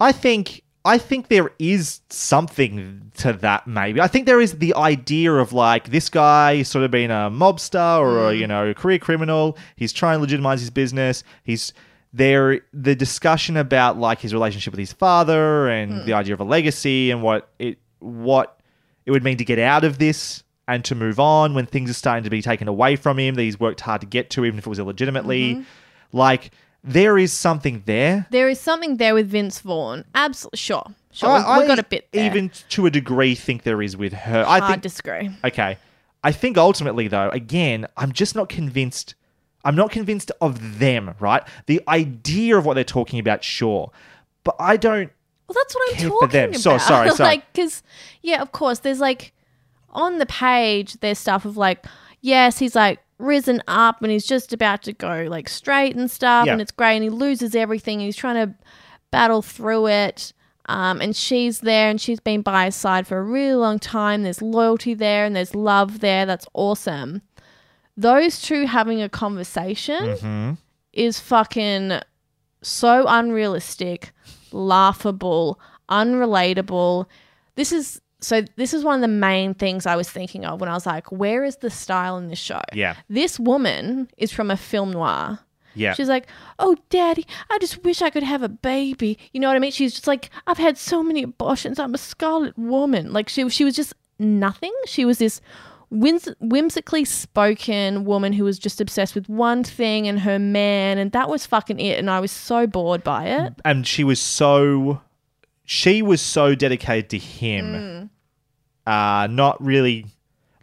I think I think there is something to that. Maybe I think there is the idea of like this guy sort of being a mobster or a, you know a career criminal. He's trying to legitimize his business. He's there. The discussion about like his relationship with his father and hmm. the idea of a legacy and what it what it would mean to get out of this and to move on when things are starting to be taken away from him that he's worked hard to get to, even if it was illegitimately. Mm-hmm. Like there is something there. There is something there with Vince Vaughn. Absolutely, sure, sure. I, we got a bit there. Even to a degree, think there is with her. I Hard think. disagree. okay, I think ultimately though, again, I'm just not convinced I'm not convinced of them, right? The idea of what they're talking about, sure. But I don't Well, that's what I'm care talking for them. about. So- sorry, sorry. like, because yeah, of course, there's like on the page, there's stuff of like, yes, he's like risen up and he's just about to go like straight and stuff, Yeah. and it's great, and he loses everything, and he's trying to battle through it. Um, and she's there, and she's been by his side for a really long time. There's loyalty there, and there's love there. That's awesome. Those two having a conversation Mm-hmm. is fucking so unrealistic, laughable, unrelatable. This is so this is one of the main things I was thinking of when I was like, where is the style in this show? Yeah. This woman is from a film noir. Yeah. She's like, "Oh, daddy, I just wish I could have a baby." You know what I mean? She's just like, "I've had so many abortions. I'm a scarlet woman." Like she she was just nothing. She was this whims- whimsically spoken woman who was just obsessed with one thing and her man, and that was fucking it. And I was so bored by it. and she was so she was so dedicated to him uh not really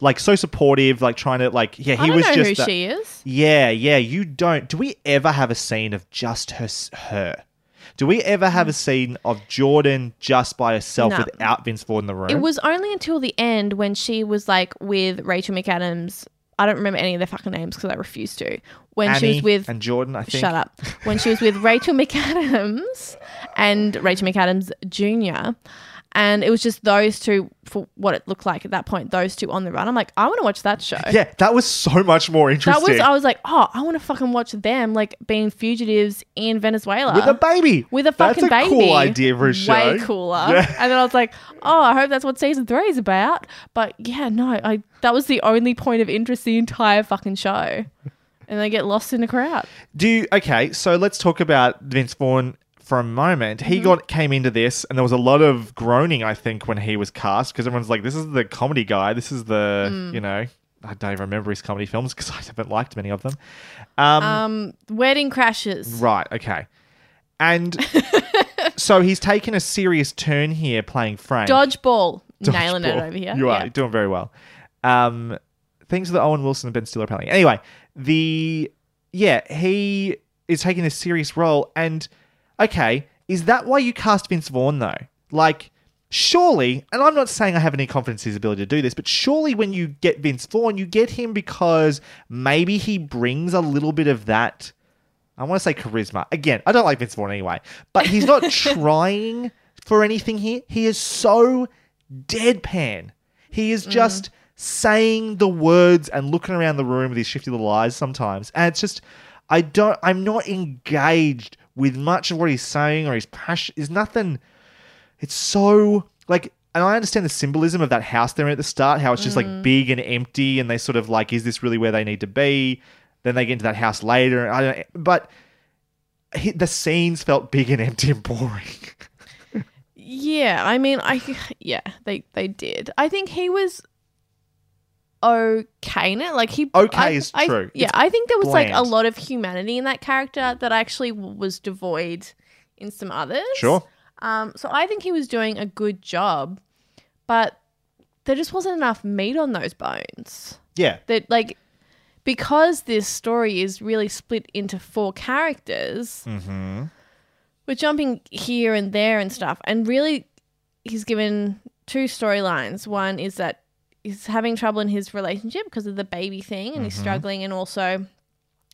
like so supportive like trying to like yeah he was know just who that- she is. yeah yeah you don't do we ever have a scene of just her her do we ever have a mm. scene of jordan just by herself No. without vince ford in the room It was only until the end when she was like with Rachel McAdams. I don't remember any of their fucking names because I refuse to. When she was with and jordan i think Shut up. When she was with Rachel McAdams and Rachel McAdams Jr. And it was just those two for what it looked like at that point, those two on the run. I'm like, I want to watch that show. yeah that was so much more interesting. That was I was like, oh, I want to fucking watch them like being fugitives in Venezuela with a baby with a fucking baby. That's fucking a baby. cool idea for a show Way cooler. Yeah. And then I was like, oh, I hope that's what season three is about. But yeah, no, I that was the only point of interest the entire fucking show. And they get lost in the crowd. Do you, okay, so let's talk about Vince Vaughn for a moment. He got came into this, and there was a lot of groaning. I think when he was cast, because everyone's like, "This is the comedy guy. This is the you know." I don't even remember his comedy films because I haven't liked many of them. Um, Um, Wedding Crashers. right, okay, and so he's taken a serious turn here playing Frank. Dodgeball. Nailing it over here. You are Yeah. Doing very well. Um, to the Owen Wilson and Ben Stiller apparently. Anyway, the yeah, he is taking a serious role, and okay, is that why you cast Vince Vaughn though? Like, surely, and I'm not saying I have any confidence in his ability to do this, but surely when you get Vince Vaughn, you get him because maybe he brings a little bit of that. I want to say charisma. Again, I don't like Vince Vaughn anyway, but he's not trying for anything here. He is so deadpan. He is mm-hmm. just saying the words and looking around the room with his shifty little eyes sometimes. And it's just, I don't, I'm not engaged with much of what he's saying or his passion. Is nothing, it's so, like, and I understand the symbolism of that house they're in at the start, how it's just like mm. big and empty, and they sort of like, is this really where they need to be? Then they get into that house later. I don't, but he, the scenes felt big and empty and boring. Yeah, I mean, I yeah, they they did. I think he was okay in it. Like he Okay I- is I- true. yeah, It's I think there was like a lot of humanity in that character that actually was devoid in some others. Sure. Um, so I think he was doing a good job, but there just wasn't enough meat on those bones. Yeah. That like because this story is really split into four characters Mm-hmm. we're jumping here and there and stuff. And really, he's given two storylines. One is that he's having trouble in his relationship because of the baby thing and he's Mhm. struggling, and also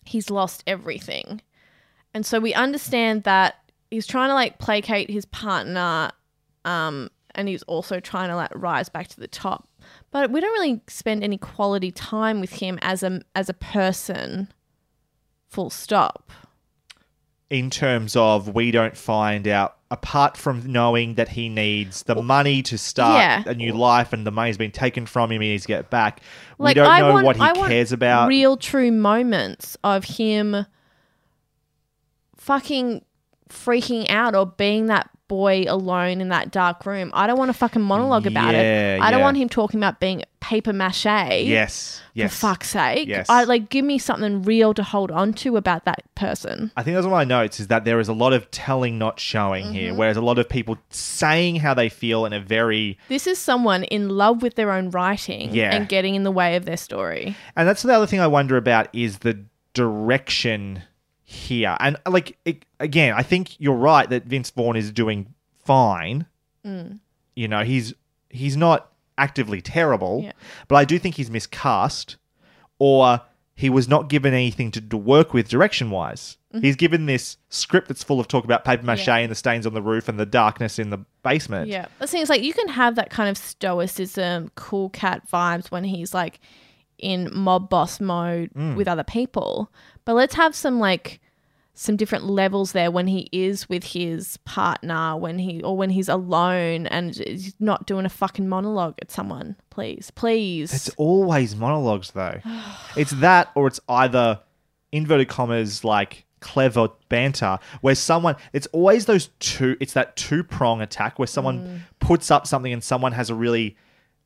he's lost everything. And so we understand that he's trying to like placate his partner, um, and he's also trying to like rise back to the top. But we don't really spend any quality time with him as a as a person. Full stop. In terms of we don't find out apart from knowing that he needs the money to start Yeah. a new life and the money's been taken from him he needs to get it back we don't I know want, what he I want cares about Real true moments of him fucking freaking out or being that boy alone in that dark room. I don't want a fucking monologue about Yeah, it. I don't want him talking about being paper mache. yes yes For fuck's sake. Yes. I like give me something real to hold on to about that person. I think that's one of my notes is that there is a lot of telling not showing Mm-hmm. here whereas a lot of people saying how they feel in a very This is someone in love with their own writing Yeah. and getting in the way of their story. And that's the other thing I wonder about is the direction here. And like it, again, I think you're right that Vince Vaughn is doing fine. Mm. You know, he's he's not actively terrible, Yeah. but I do think he's miscast or he was not given anything to, to work with direction wise. Mhm. He's given this script that's full of talk about paper mache Yeah. and the stains on the roof and the darkness in the basement. Yeah. The thing is, like, you can have that kind of stoicism, cool cat vibes when he's like in mob boss mode Mm. with other people. But let's have some like some different levels there when he is with his partner, when he or when he's alone and he's not doing a fucking monologue at someone. Please, please. It's always monologues though. it's that or it's either inverted commas like clever banter where someone it's always those two it's that two prong attack where someone Mm. puts up something and someone has a really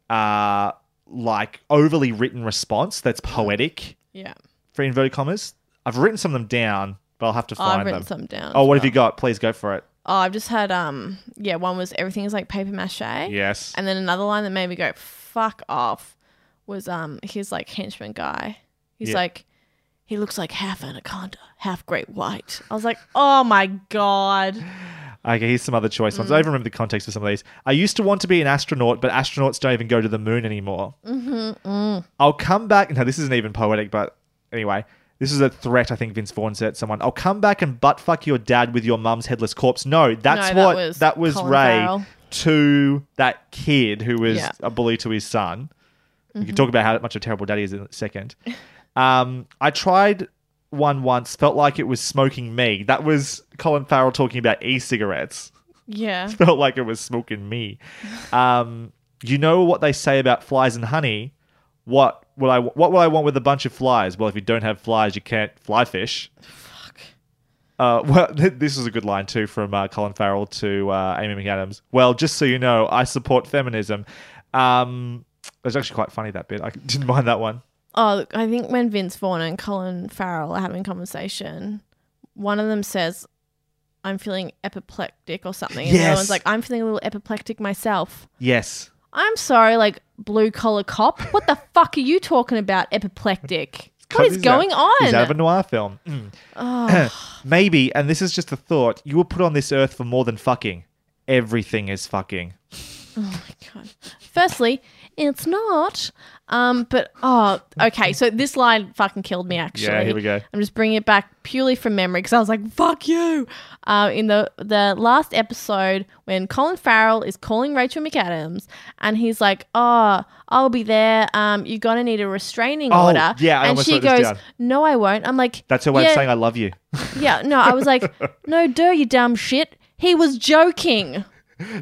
uh like overly written response that's poetic yeah. for inverted commas. I've written some of them down, but I'll have to Oh, I've written them. some down Oh, what have you got? Please go for it. Oh, I've just had um yeah, one was everything is like paper mache. Yes. And then another line that made me go fuck off was um his like henchman guy. He's Yeah. like he looks like half anaconda, half great white. I was like, "Oh my god." Okay, here's some other choice ones. Mm. I don't remember the context of some of these. I used to want to be an astronaut, but astronauts don't even go to the moon anymore. Mm-hmm. Mm. I'll come back. No, this isn't even poetic, but anyway, this is a threat. I think Vince Vaughn said to someone. I'll come back and butt fuck your dad with your mum's headless corpse. No, that's No, that what was that was Colin Ray Farrell. to that kid who was Yeah. a bully to his son. We can Mhm. talk about how much of a terrible daddy is in a second. um, I tried one once. Felt like it was smoking me. That was Colin Farrell talking about e-cigarettes. Yeah. Felt like it was smoking me. Um, you know what they say about flies and honey? What will I what will I want with a bunch of flies? Well, if you don't have flies, you can't fly fish. Fuck. Uh, well, this is a good line too from uh, Colin Farrell to uh, Amy McAdams. Well, just so you know, I support feminism. Um, it was actually quite funny that bit. I didn't mind that one. Oh, I think when Vince Vaughn and Colin Farrell are having a conversation, one of them says, I'm feeling apoplectic or something. And the other Yes. one's like, I'm feeling a little apoplectic myself. Yes. I'm sorry, like blue collar cop. What the fuck are you talking about, apoplectic? What is going out- on? He's out of a noir film. Mm. Oh. Maybe, and this is just a thought, you were put on this earth for more than fucking. Everything is fucking. Oh my god. Firstly, it's not. Um, but oh, okay. So this line fucking killed me. Actually, Yeah, here we go. I'm just bringing it back purely from memory because I was like, "Fuck you." Uh, in the the last episode when Colin Farrell is calling Rachel McAdams and he's like, "Oh, I'll be there. Um, you're gonna need a restraining Oh, order." yeah, I and she goes. "No, I won't." I'm like, That's her way yeah, of saying I love you. yeah, no, I was like, "No, do you dumb shit." He was joking.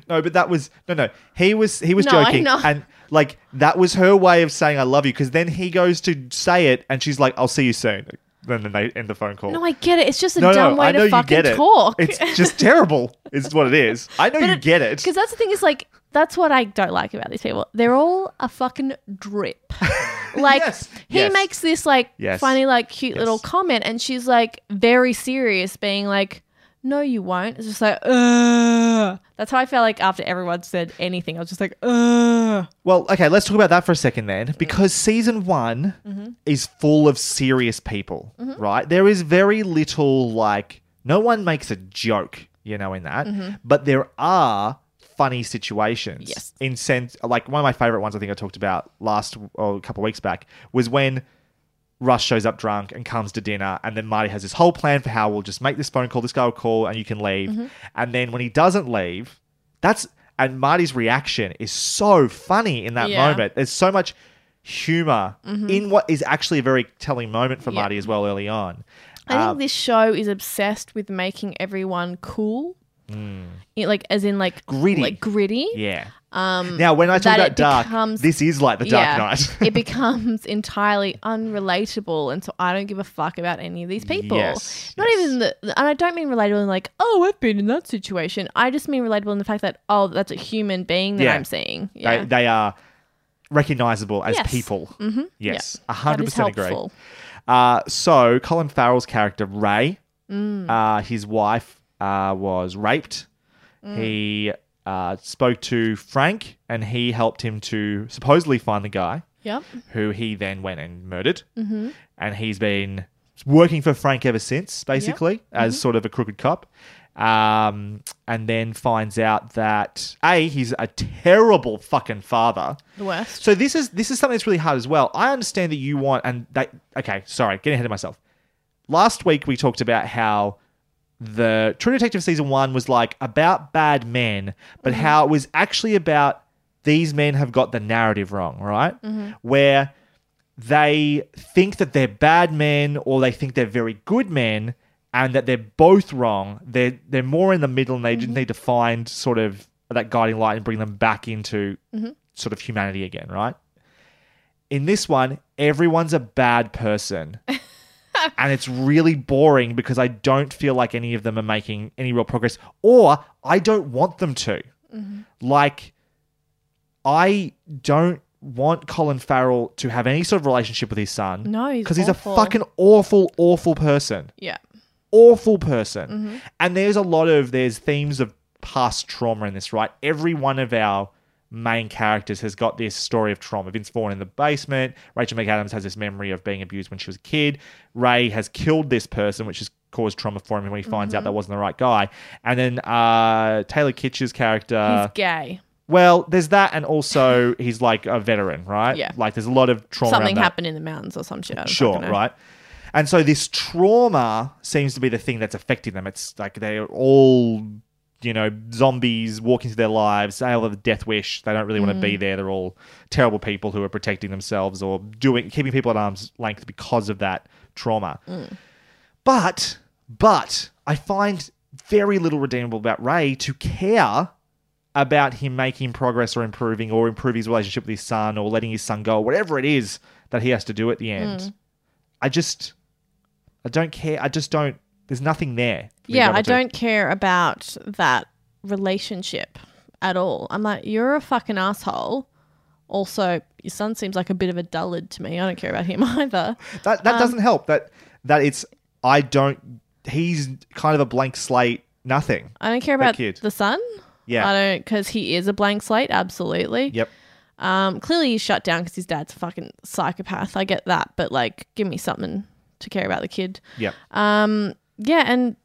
No, but that was no, no. He was he was No, joking, and like that was her way of saying I love you. Because then he goes to say it, and she's like, "I'll see you soon." Then then they end the phone call. No, I get it. It's just a no, dumb no, way I know to you fucking get it. talk. It's just terrible. Is what it is. I know you get it. Because that's the thing is like that's what I don't like about these people. They're all a fucking drip. Like he yes. makes this like Yes. funny, like cute little comment, and she's like very serious, being like, "No, you won't." It's just like, Ugh. That's how I felt like after everyone said anything. I was just like, Ugh. Well, okay, let's talk about that for a second then, because season one Mhm. is full of serious people, Mhm. right? There is very little like no one makes a joke, you know, in that, Mhm. but there are funny situations. Yes. In sense, like one of my favorite ones, I think I talked about last or a couple of weeks back was when. Rust shows up drunk and comes to dinner, and then Marty has this whole plan for how we'll just make this phone call, this guy will call, and you can leave. Mhm. And then when he doesn't leave, that's and Marty's reaction is so funny in that Yeah. moment. There's so much humor Mhm. in what is actually a very telling moment for Yeah. Marty as well early on. I think Um, this show is obsessed with making everyone cool. Mm, It- like as in like Gritty. like gritty. yeah. Um, Now, when I talk about dark, becomes- this is like the Dark Yeah, Knight. it becomes entirely unrelatable, and so I don't give a fuck about any of these people. Yes, Not even the, and I don't mean relatable in like, oh, I've been in that situation. I just mean relatable in the fact that oh, that's a human being that Yeah. I'm seeing. Yeah, They, they are recognizable as Yes. people. Mhm. Yes, hundred percent agree. Uh, so Colin Farrell's character Ray, Mm. uh, his wife uh, was raped. Mm. He uh, spoke to Frank, and he helped him to supposedly find the guy. Yep. Who he then went and murdered, Mhm. and he's been working for Frank ever since, basically, as sort of a crooked cop. Um, and then finds out that A, he's a terrible fucking father. The worst. So this is this is something that's really hard as well. I understand that you want and that okay, sorry, getting ahead of myself. Last week we talked about how the True Detective season one was like about bad men, but mm-hmm. how it was actually about these men have got the narrative wrong, right? Mm-hmm. Where they think that they're bad men or they think they're very good men and that they're both wrong. They're they're more in the middle and they just mm-hmm. need to find sort of that guiding light and bring them back into sort of humanity again, right? In this one, everyone's a bad person. and it's really boring because I don't feel like any of them are making any real progress or I don't want them to. Like I don't want Colin Farrell to have any sort of relationship with his son. No, because he's awful. a fucking awful, awful person. Yeah. Awful person. Mm-hmm. And there's a lot of there's themes of past trauma in this, right? Every one of our main characters has got this story of trauma. Vince Vaughn in the basement. Rachel McAdams has this memory of being abused when she was a kid. Ray has killed this person, which has caused trauma for him when he finds out Mm-hmm. that wasn't the right guy. And then uh, Taylor Kitsch's character. He's gay. Well, there's that, and also he's like a veteran, right? Yeah. Like there's a lot of trauma. Something happened in the mountains or some shit. Sure, right? And so this trauma seems to be the thing that's affecting them. It's like they're all, you know, zombies walking through their lives. They all have a death wish. They don't really want to be mm. there. They're all terrible people who are protecting themselves or doing keeping people at arm's length because of that trauma. Mm. But, but I find very little redeemable about Ray to care about him making progress or improving or improving his relationship with his son or letting his son go, whatever it is that he has to do at the end. Mm. I just, I don't care. I just don't. There's nothing there. for me to Yeah, I to- don't care about that relationship at all. I'm like, you're a fucking asshole. Also, your son seems like a bit of a dullard to me. I don't care about him either. That Um, that doesn't help. That that it's. I don't. He's kind of a blank slate. Nothing. I don't care about kid. the son. Yeah. I don't because he is a blank slate. Absolutely. Yep. Um, clearly he's shut down because his dad's a fucking psychopath. I get that, but like, give me something to care about the kid. Yep. Um, yeah, and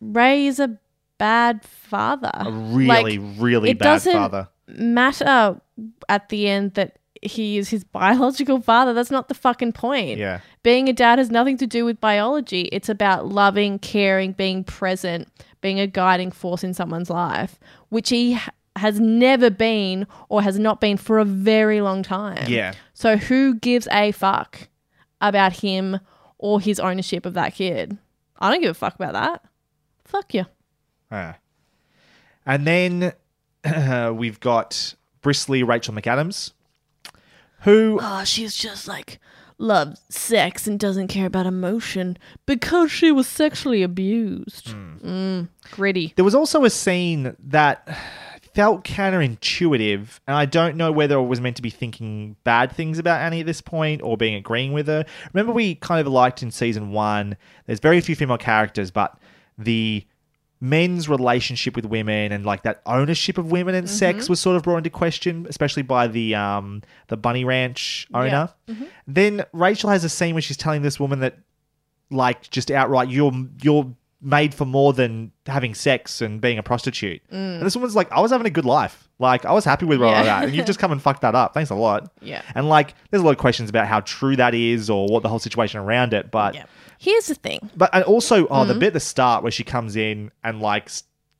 Ray is a bad father. A really, really it bad doesn't father. Matter at the end that he is his biological father. That's not the fucking point. Yeah. Being a dad has nothing to do with biology. It's about loving, caring, being present, being a guiding force in someone's life, which he has never been or has not been for a very long time. Yeah. So who gives a fuck about him or his ownership of that kid? I don't give a fuck about that. Fuck you. Ah. And then we've got bristly Rachel McAdams, who Oh, she's just like loves sex and doesn't care about emotion because she was sexually abused. Mm, gritty. There was also a scene that felt counterintuitive, and I don't know whether I was meant to be thinking bad things about Annie at this point or being agreeing with her. Remember, we kind of liked in season one, there's very few female characters, but the men's relationship with women and like that ownership of women and sex was sort of brought into question, especially by the um the Bunny Ranch owner. Then Rachel has a scene where she's telling this woman that like just outright you're you're made for more than having sex and being a prostitute. And this woman's like, I was having a good life. Like I was happy with where I was at. And you've just come and fucked that up. Thanks a lot. Yeah. And like there's a lot of questions about how true that is or what the whole situation around it. But Yeah. Here's the thing. but and also oh Mm-hmm. the bit at the start where she comes in and like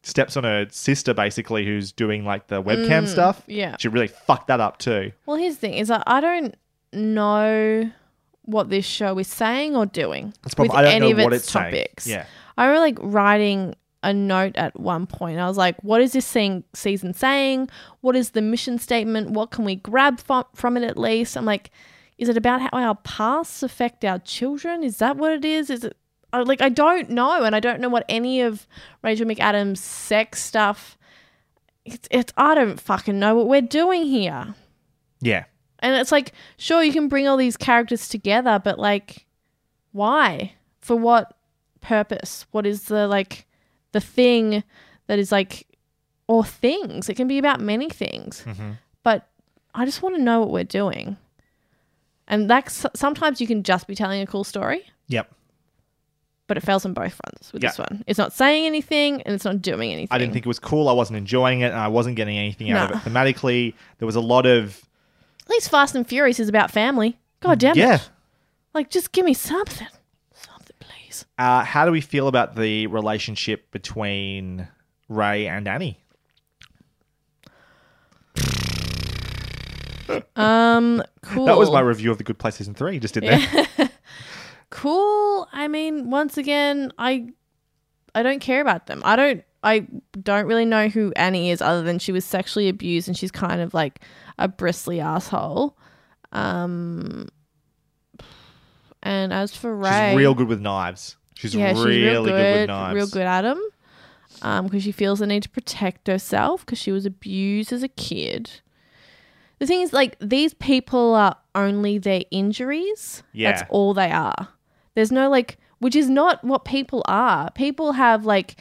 steps on her sister basically who's doing like the webcam stuff. Mm, yeah. She really fucked that up too. Well, here's the thing: is that I don't know what this show is saying or doing That's probably- with I don't any know of what its it's saying. topics. Yeah. I remember like writing a note at one point. I was like, "What is this thing, season saying? What is the mission statement? What can we grab from from it at least?" I'm like, "Is it about how our pasts affect our children? Is that what it is? Is it?" Like I don't know, and I don't know what any of Rachel McAdams' sex stuff. It's, it's I don't fucking know what we're doing here. Yeah. And it's like, sure, you can bring all these characters together, but like, why? For what purpose? What is the like the thing that is like, or things? It can be about many things, mm-hmm. but I just want to know what we're doing. And that's sometimes you can just be telling a cool story. Yep. but it fails on both fronts with Yeah. this one. It's not saying anything and it's not doing anything. I didn't think it was cool. I wasn't enjoying it, and I wasn't getting anything out of it thematically. There was a lot of At least Fast and Furious is about family. God damn yeah. it. Like, just give me something. Please. Uh, how do we feel about the relationship between Ray and Annie? Um, cool. That was my review of the Good Place season three. You just did there. cool. I mean, once again, I I don't care about them. I don't I don't really know who Annie is other than she was sexually abused and she's kind of like a bristly asshole. Um and as for Ray, She's real good with knives. She's yeah, really she's real good, good, with knives. real good at them. Um, because she feels the need to protect herself because she was abused as a kid. The thing is, like, these people are only their injuries. Yeah. That's all they are. There's no, like, which is not what people are. People have, like,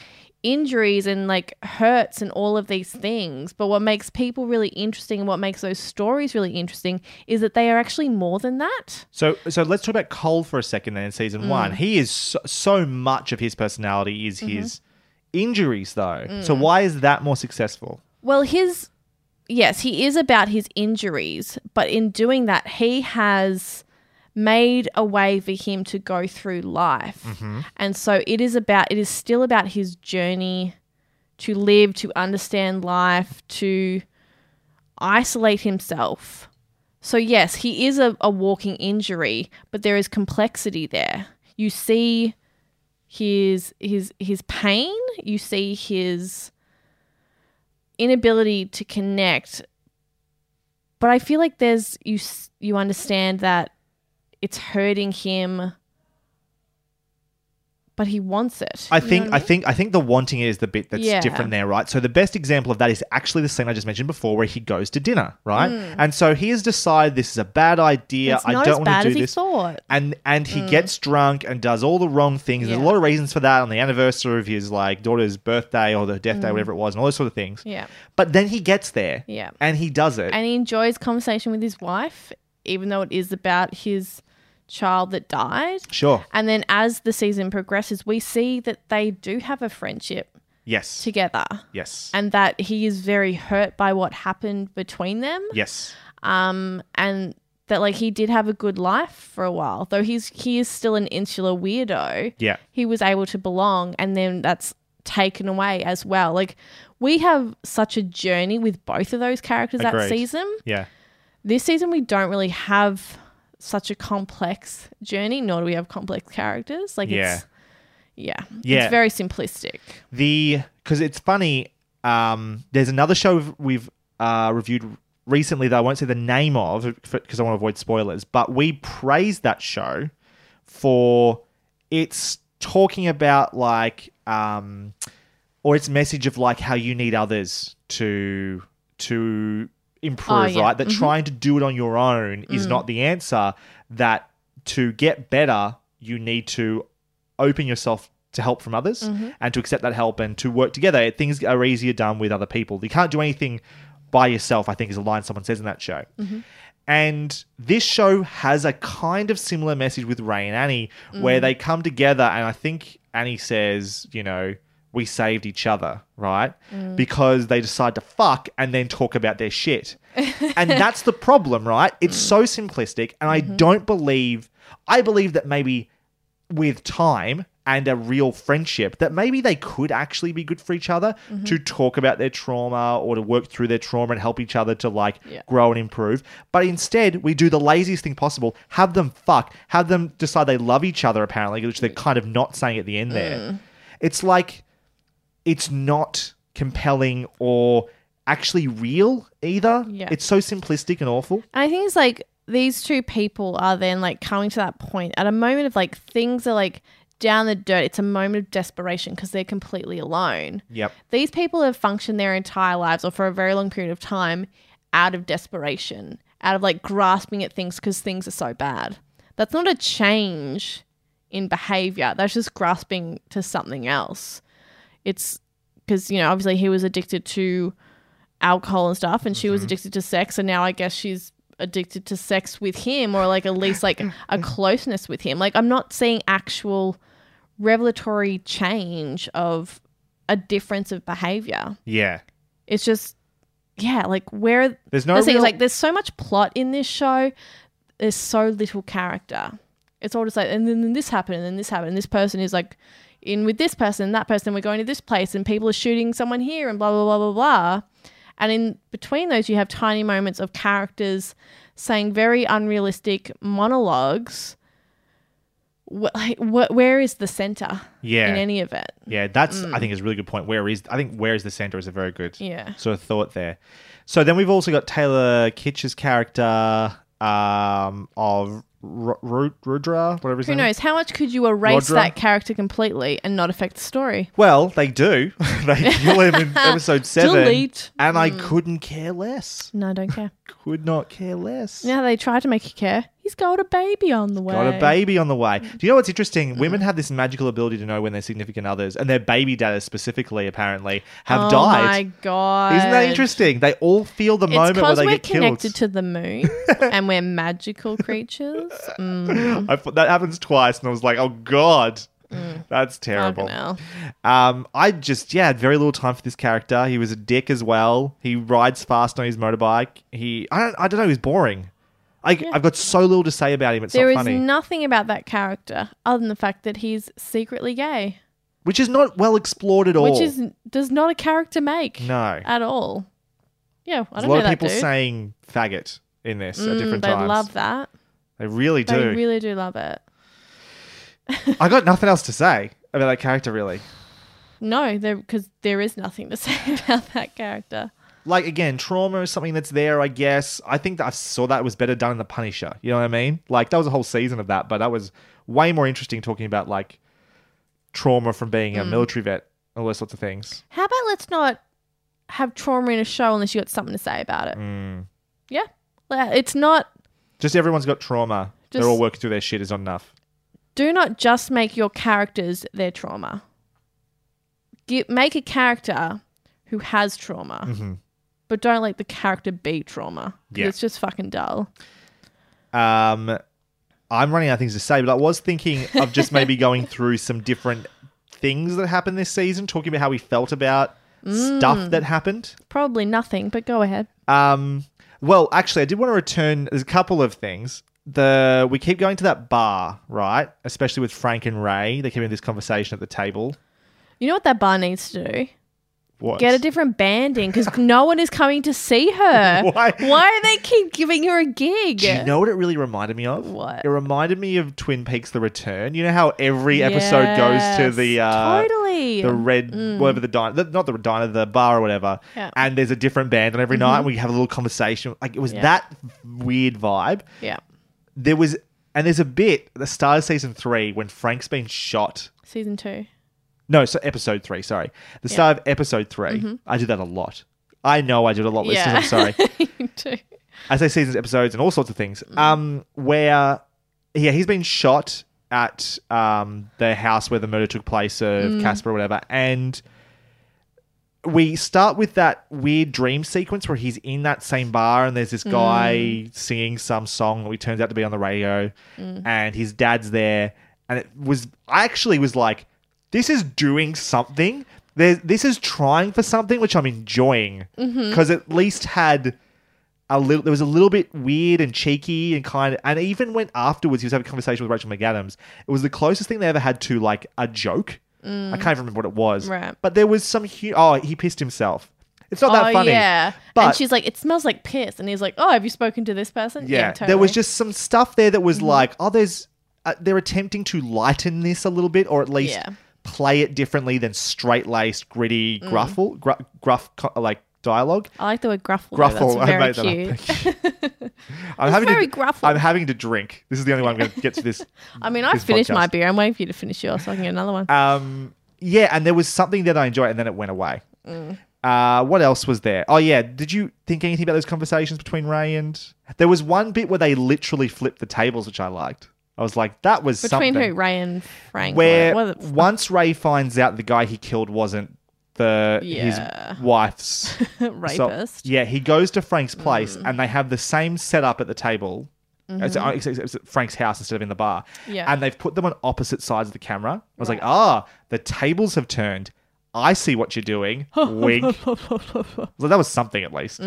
injuries and, like, hurts and all of these things. But what makes people really interesting and what makes those stories really interesting is that they are actually more than that. So, so let's talk about Cohle for a second. Then in season Mm. one, he is so, so much of his personality is Mm-hmm. his injuries, though. Mm. So why is that more successful? Well, his yes, he is about his injuries, but in doing that, he has made a way for him to go through life. Mm-hmm. And so it is about it is still about his journey to live, to understand life, to isolate himself. So yes, he is a, a walking injury, but there is complexity there. You see his his his pain, you see his inability to connect but i feel like there's you you understand that it's hurting him but he wants it I think I mean? think I think the wanting is the bit that's Yeah. different there, right? So the best example of that is actually the scene I just mentioned before, where he goes to dinner, right? And so he has decided this is a bad idea. Mm. It's I don't want bad to as do he this. thought. And and he Mm. gets drunk and does all the wrong things. There's a lot of reasons for that on the anniversary of his like daughter's birthday or the death day, Mm. whatever it was, and all those sort of things. Yeah. But then he gets there, Yeah. and he does it. and he enjoys conversation with his wife even though it is about his child that died Sure. and then as the season progresses we see that they do have a friendship Yes. together Yes. and that he is very hurt by what happened between them yes. um, and that like he did have a good life for a while, though he's he is still an insular weirdo. Yeah. he was able to belong, and then that's taken away as well. Like we have such a journey with both of those characters that season. Yeah. This season we don't really have such a complex journey, nor do we have complex characters. Like Yeah. it's yeah, Yeah. it's very simplistic. The because it's funny. Um, there's another show we've- we've uh, reviewed recently that I won't say the name of because I want to avoid spoilers. But we praised that show for its talking about like um, or its message of like how you need others to to improve, Oh, yeah. right? That Mhm. trying to do it on your own is Mm. not the answer. That to get better, you need to open yourself to help from others Mhm. and to accept that help and to work together. Things are easier done with other people. You can't do anything by yourself, I think is a line someone says in that show. Mhm. And this show has a kind of similar message with Ray and Annie, where Mm. they come together, and I think Annie says, you know, we saved each other, right? Mm. Because they decide to fuck and then talk about their shit. and that's the problem, right? It's so simplistic, and I don't believe, I believe that maybe with time and a real friendship that maybe they could actually be good for each other Mhm. to talk about their trauma or to work through their trauma and help each other to like Yeah. grow and improve. But instead, we do the laziest thing possible have them fuck, have them decide they love each other, apparently, which they're kind of not saying at the end there. Mm. It's like it's not compelling or actually real either. Yeah. It's so simplistic and awful. And I think it's like these two people are then like coming to that point at a moment of like things are like down the dirt. It's a moment of desperation because they're completely alone. Yep. These people have functioned their entire lives or for a very long period of time out of desperation, out of like grasping at things because things are so bad. That's not a change in behavior. That's just grasping to something else. It's because, you know, obviously he was addicted to alcohol and stuff and she was mm-hmm. addicted to sex and now I guess she's addicted to sex with him or like at least like a closeness with him. Like I'm not seeing actual revelatory change of a difference of behavior. Yeah. It's just, yeah, like where There's no the thing real- like there's so much plot in this show. There's so little character. It's all just like, and then this happened, and then this happened, and this person is like in with this person, that person. We're going to this place, and people are shooting someone here, and blah blah blah blah blah. And in between those, you have tiny moments of characters saying very unrealistic monologues. Wh- like, wh- where is the center? Yeah. in any of it. Yeah, that's I think is a really good point. Where is I think where is the center is a very good Yeah. sort of thought there. So then we've also got Taylor Kitsch's character um, of Ru- Ru- Rudra, whatever his Who name is. knows? How much could you erase Rodra? that character completely and not affect the story? Well, they do. they kill him in episode seven, Delete. and I hmm. couldn't care less. No, I don't care. Could not care less. Now they try to make you care. He's got a baby on the way. Got a baby on the way. Do you know what's interesting? Women have this magical ability to know when their significant others and their baby dads specifically apparently have died. oh died. my god! Isn't that interesting? They all feel the It's moment where because they we're get killed. connected to the moon and we're magical creatures. Mm. I thought that happens twice, and I was like, "Oh God, that's terrible." Fucking hell. Um, I just yeah had very little time for this character. He was a dick as well. He rides fast on his motorbike. He I don't I don't know. He's boring. I I've got so little to say about him. It's There not is funny, nothing about that character other than the fact that he's secretly gay, which is not well explored at all. which is does not a character make no. at all. Yeah, I There's don't a know lot of that people dude. saying faggot in this at Mm, different they times. love that. They really do. They really do love it. I got nothing else to say about that character. Really, No, there because there is nothing to say about that character. Like again, trauma is something that's there. I guess I think that I saw that was better done in the Punisher. You know what I mean? Like that was a whole season of that, but that was way more interesting talking about like trauma from being Mm. a military vet, all those sorts of things. How about let's not have trauma in a show unless you got something to say about it? Mm. Yeah, it's not. Just everyone's got trauma. Just- They're all working through their shit is not enough. Do not just make your characters their trauma. Get, make a character who has trauma, Mhm. But don't let the character be trauma. 'cause Yeah. it's just fucking dull. Um, I'm running out of things to say, but I was thinking of just maybe going through some different things that happened this season, talking about how we felt about stuff Mm. that happened. Probably nothing, but go ahead. Um, well, actually, I did want to return. There's a couple of things. The we keep going to that bar, right? Especially with Frank and Ray. They keep having this conversation at the table. You know what that bar needs to do? What? Get a different band in because no one is coming to see her. Why? Why do they keep giving her a gig? Do you know what it really reminded me of? What? It reminded me of Twin Peaks: The Return. You know how every episode goes to the uh, totally. the red, Mm. whatever the diner, the, not the diner, the bar or whatever. Yeah. And there's a different band on every night, Mhm. and we have a little conversation. Like it was Yeah. that weird vibe. Yeah. There was, and there's a bit the start of season three when Frank's been shot. Season two. No, so episode three. Sorry, the start of episode 3 Mhm. I do that a lot. I know I do it a lot, listeners. I'm sorry. You. I say seasons, episodes, and all sorts of things. Mm. Um, where yeah, he's been shot at um the house where the murder took place of Mm. Casper or whatever, and we start with that weird dream sequence where he's in that same bar and there's this guy Mm. singing some song that turns out to be on the radio, and his dad's there, and it was I actually was like, this is doing something. There's, this is trying for something which I'm enjoying because at least had a little there was a little bit weird and cheeky and kind of and even when afterwards he was having a conversation with Rachel McAdams it was the closest thing they ever had to like a joke Mm. I can't even remember what it was Right. but there was some hu- oh he pissed himself it's not oh, that funny yeah. but and she's like, it smells like piss. And he's like, oh, have you spoken to this person? yeah, totally. there was just some stuff there that was Mhm. like oh there's uh, they're attempting to lighten this a little bit or at least Yeah. Play it differently than straight laced gritty Mm. gruffle gru- gruff like dialogue I like the word gruffle. Gruffle, I That's very made that up. cute. I'm having very to, gruffle. I'm having to drink. This is the only one I'm going to get to this. I mean, I've this finished my beer. I'm waiting for you to finish yours so I can get another one. Um, yeah, and there was something that I enjoyed, and then it went away. Mm. Uh, what else was there? Oh yeah, did you think anything about those conversations between Ray and? There was one bit where they literally flipped the tables, which I liked. I was like, that was Between something. who? Ray and Frank? Where What- once Ray finds out the guy he killed wasn't the Yeah. his wife's so- Rapist. yeah, he goes to Frank's place, and they have the same setup at the table It's, uh, it's, it's at Frank's house instead of in the bar. Yeah. And they've put them on opposite sides of the camera. I was like, ah, the tables have turned. I see what you're doing. Wink. Like, that was something at least.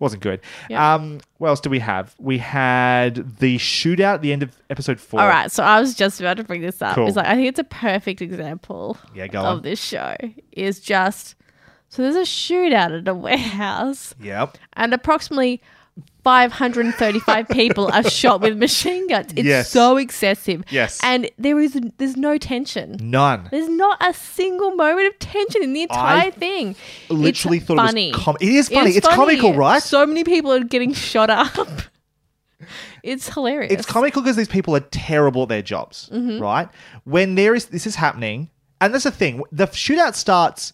Wasn't good. Yeah. Um, what else do we have? We had the shootout at the end of episode four. All right, so I was just about to bring this up. Cool. It's like I think it's a perfect example Yeah, go of on. this show. Is just so there's a shootout at a warehouse, Yep. and approximately 535 people are shot with machine guns. It's Yes. so excessive. Yes. and there is there's no tension. None. There's not a single moment of tension in the entire I thing. literally it's thought it was funny. com- it is funny. It's funny. comical, right? So many people are getting shot up. it's hilarious. It's comical because these people are terrible at their jobs, Mhm. right? When there is this is happening, and that's the thing. The shootout starts,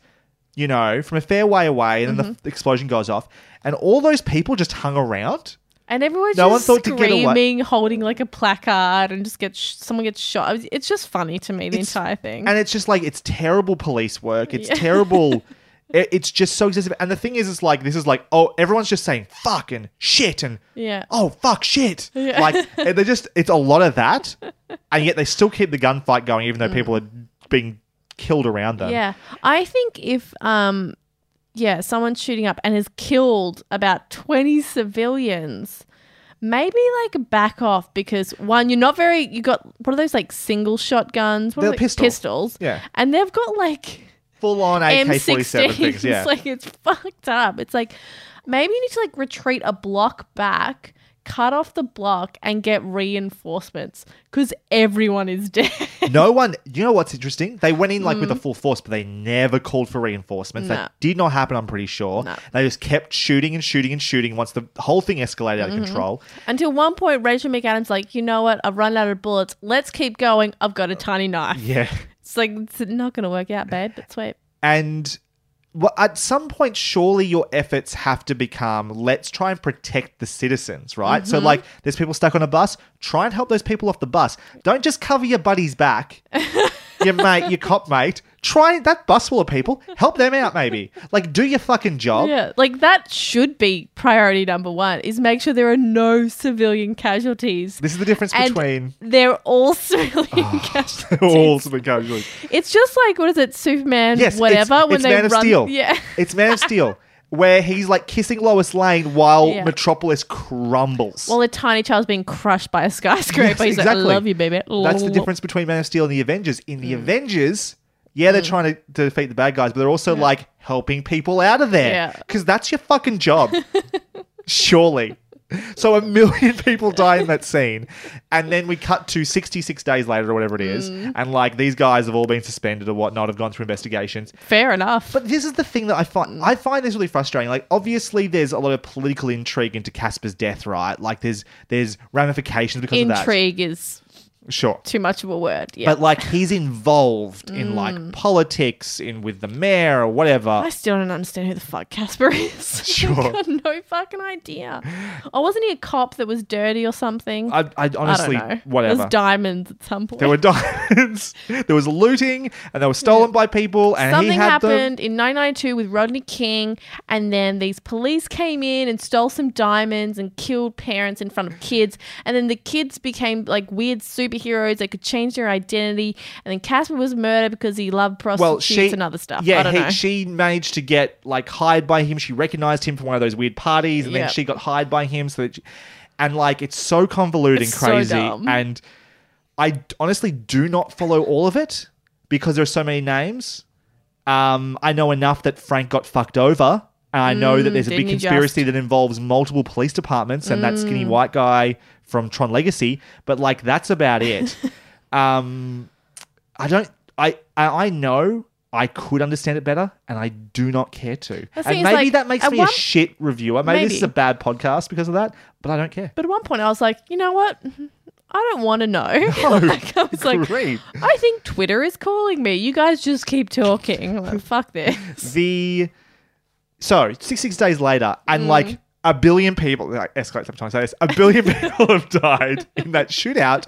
you know, from a fair way away, and then Mm-hmm. the explosion goes off, and all those people just hung around. And everyone's No one just thought to get away- screaming, holding like a placard, and just get sh- someone gets shot. It's just funny to me the It's- entire thing. And it's just like it's terrible police work. It's terrible. it- it's just so excessive. And the thing is, it's like this is like oh, everyone's just saying fuck and shit and yeah. oh fuck shit. Yeah. Like they just it's a lot of that, and yet they still keep the gunfight going, even though people are being killed around them. Yeah. I think if um yeah, someone's shooting up and has killed about 20 civilians, maybe like back off because one, you're not very you got what are those like single shotguns? What They're are they? pistol. pistols. Yeah. And they've got like Full on AK forty seven M16s. things. Yeah. It's like it's fucked up. It's like maybe you need to like retreat a block back, cut off the block, and get reinforcements because everyone is dead. no one. You know what's interesting? They went in like with a Mm. full force, but they never called for reinforcements. No. That did not happen. I'm pretty sure. They just kept shooting and shooting and shooting once the whole thing escalated out of Mhm. control. Until one point, Rachel McAdams like, you know what? I've run out of bullets. Let's keep going. I've got a tiny knife. Yeah. It's like it's not going to work out, babe. But sweet. And well, at some point, surely your efforts have to become let's try and protect the citizens, right? So, Mhm. like, there's people stuck on a bus, try and help those people off the bus. Don't just cover your buddy's back, your mate, your cop mate. Try that bus full of people, help them out, maybe. Like, do your fucking job. Yeah, like that should be priority number one. Is make sure there are no civilian casualties. This is the difference And between They're all civilian ah, casualties. all civilian casualties. It's just like what is it, Superman? Yes, whatever. it's, when it's they Man of run, Steel. Yeah. it's Man of Steel, where he's like kissing Lois Lane while Yeah. Metropolis crumbles. Well, a tiny child's being crushed by a skyscraper. Yes, He's like, I love you, baby. That's the difference between Man of Steel and the Avengers. In the mm. Avengers, yeah, they're mm. trying to, to defeat the bad guys, but they're also like helping people out of there. Yeah. Because that's your fucking job. Surely. So a million people die in that scene, and then we cut to 66 days later or whatever it is, Mm. and like these guys have all been suspended or whatnot, have gone through investigations. Fair enough. But this is the thing that I find I find this really frustrating. Like obviously there's a lot of political intrigue into Casper's death, right? Like there's there's ramifications because of that. Intrigue is Sure. too much of a word. Yeah. But like he's involved in like Mm. politics, in with the mayor or whatever. I still don't understand who the fuck Casper is. Sure. I've got no fucking idea. Oh, wasn't he a cop that was dirty or something? I, I honestly, don't know. whatever. There was diamonds at some point. There were diamonds. there was looting, and they were stolen by people. And Something he had them. happened in 1992 with Rodney King, and then these police came in and stole some diamonds and killed parents in front of kids. And then the kids became like weird superheroes that could change their identity. And then Casper was murdered because he loved prostitutes Well, she and other stuff. Yeah, I don't he- she managed to get like hired by him. She recognized him from one of those weird parties, and then she got hired by him. So that, she- and like it's so convoluted It's and so crazy. dumb. and I honestly do not follow all of it because there are so many names. Um, I know enough that Frank got fucked over. And I know that Mm, there's a big conspiracy that involves multiple police departments and that skinny Mm. white guy from Tron Legacy, but like that's about it. um, I don't. I I I know I could understand it better, and I do not care to. And maybe like, that makes me one- a shit reviewer. Maybe, this is a bad podcast because of that, but I don't care. But at one point, I was like, you know what? I don't want to know. like, I was like, I think Twitter is calling me. You guys just keep talking. Like, fuck this. the so six six days later, and Mm. like a billion people like escalate sometimes say this, a billion people have died in that shootout,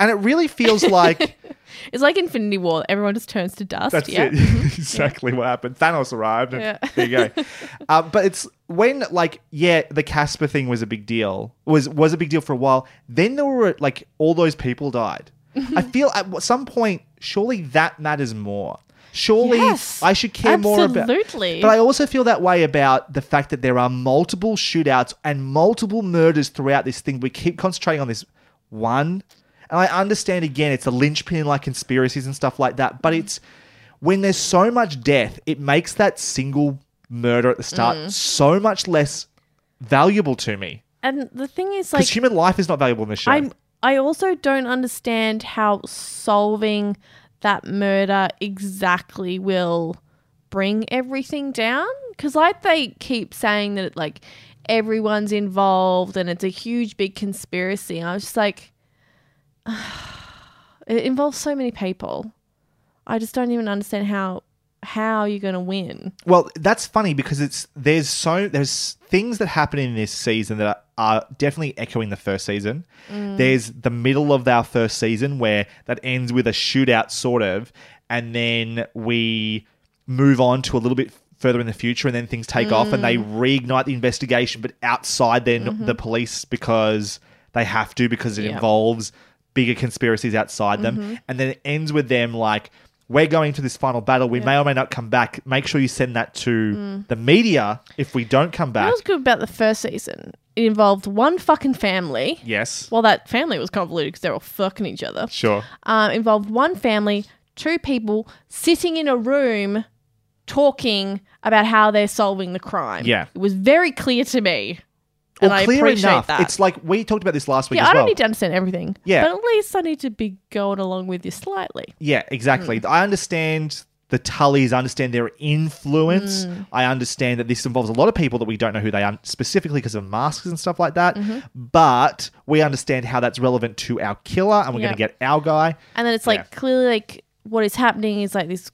and it really feels like It's like Infinity War. Everyone just turns to dust. That's yeah. it. exactly what happened. Thanos arrived. Yeah. There you go. uh, but it's when like yeah, the Casper thing was a big deal. Was was a big deal for a while. Then there were like all those people died. I feel at some point, surely that matters more. Surely Yes, I should care more about. absolutely. But I also feel that way about the fact that there are multiple shootouts and multiple murders throughout this thing. We keep concentrating on this one. And I understand again, it's a linchpin like conspiracies and stuff like that. But it's when there's so much death, it makes that single murder at the start Mm. so much less valuable to me. And the thing is, Because like, human life is not valuable in this show. I'm. I also don't understand how solving that murder exactly will bring everything down. Because like they keep saying that like everyone's involved and it's a huge big conspiracy. And I was just like, it involves so many people. I just don't even understand how how are you're going to win. Well, that's funny because it's there's so there's things that happen in this season that are, are definitely echoing the first season. Mm. There's the middle of our first season where that ends with a shootout sort of and then we move on to a little bit further in the future and then things take off and they Mm. reignite the investigation but outside then Mhm. the police because they have to because it Yeah. involves bigger conspiracies outside them Mhm. and then it ends with them like we're going to this final battle we may or may not come back make sure you send that to Mm. the media if we don't come back What was good about the first season? It involved one fucking family. yes Well, that family was convoluted because they're all fucking each other. sure Um, involved one family, two people sitting in a room talking about how they're solving the crime. Yeah. It was very clear to me. And well I appreciate enough that. it's like we talked about this last week yeah, as I don't well need to understand everything. Yeah. But at least I need to be going along with you slightly. Yeah, exactly. Hmm. I understand the Tuttles, I understand their influence. Mm. I understand that this involves a lot of people that we don't know who they are, specifically because of masks and stuff like that. Mhm. But we understand how that's relevant to our killer, and we're Yeah. going to get our guy. And then it's like clearly like what is happening is like this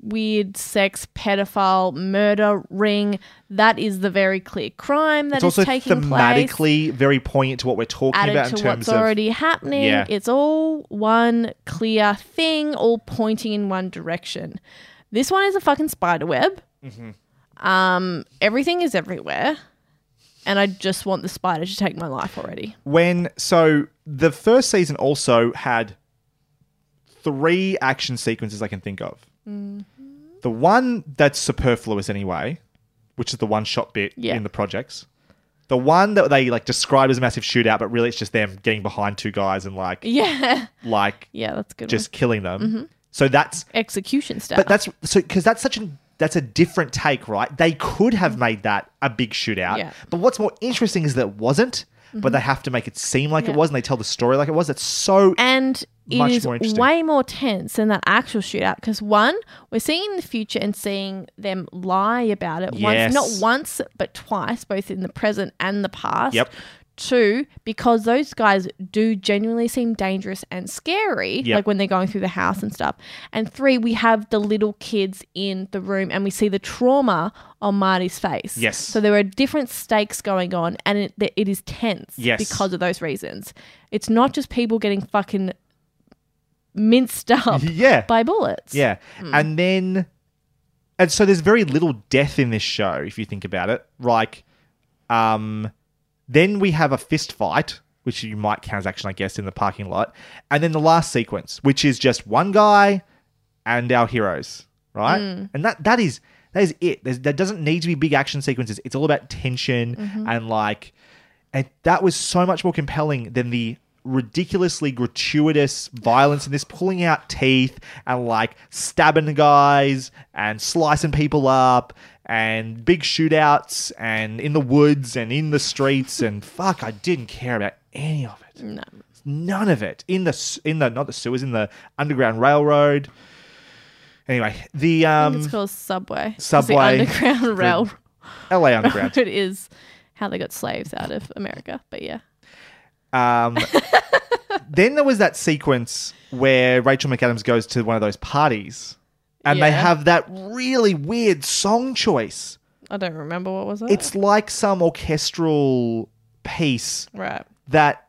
weird sex pedophile murder ring. That is the very clear crime that it's is also taking place. thematically very poignant to what we're talking added about in to terms what's of already happening. Yeah. It's all one clear thing, all pointing in one direction. This one is a fucking spider web. Mhm. Um, everything is everywhere, and I just want the spider to take my life already. when so the first season also had three action sequences I can think of. The one that's superfluous anyway, which is the one shot bit Yeah. in the projects. The one that they like describe as a massive shootout, but really it's just them getting behind two guys and like Yeah, like yeah, that's good. just one. killing them. Mhm. So that's execution stuff. but that's so because that's such an that's a different take, right? They could have made that a big shootout. Yeah. But what's more interesting is that it wasn't. But Mhm. they have to make it seem like it was, and they tell the story like it was. It's so and it much is more way more tense than that actual shootout because one, we're seeing the future and seeing them lie about it Yes. once, not once but twice, both in the present and the past. Yep. Two, because those guys do genuinely seem dangerous and scary, Yep. like when they're going through the house and stuff. And three, we have the little kids in the room and we see the trauma on Marty's face. Yes. So there are different stakes going on and it, it is tense Yes. because of those reasons. It's not just people getting fucking minced up Yeah. by bullets. Yeah. And then and so there's very little death in this show if you think about it. Like um then we have a fist fight, which you might count as action I guess in the parking lot. And then the last sequence, which is just one guy and our heroes, right? Mm. And that that is that is it. There's, there doesn't need to be big action sequences. It's all about tension Mhm. and like and that was so much more compelling than the ridiculously gratuitous violence in this pulling out teeth and like stabbing guys and slicing people up and big shootouts and in the woods and in the streets and fuck I didn't care about any of it No. none of it in the in the not the sewers in the underground railroad anyway the um it's called Subway. Subway, Underground Rail. LA Underground. it is how they got slaves out of America. But yeah. Um, then there was that sequence where Rachel McAdams goes to one of those parties, and they have that really weird song choice. I don't remember what was it. It's like some orchestral piece right. that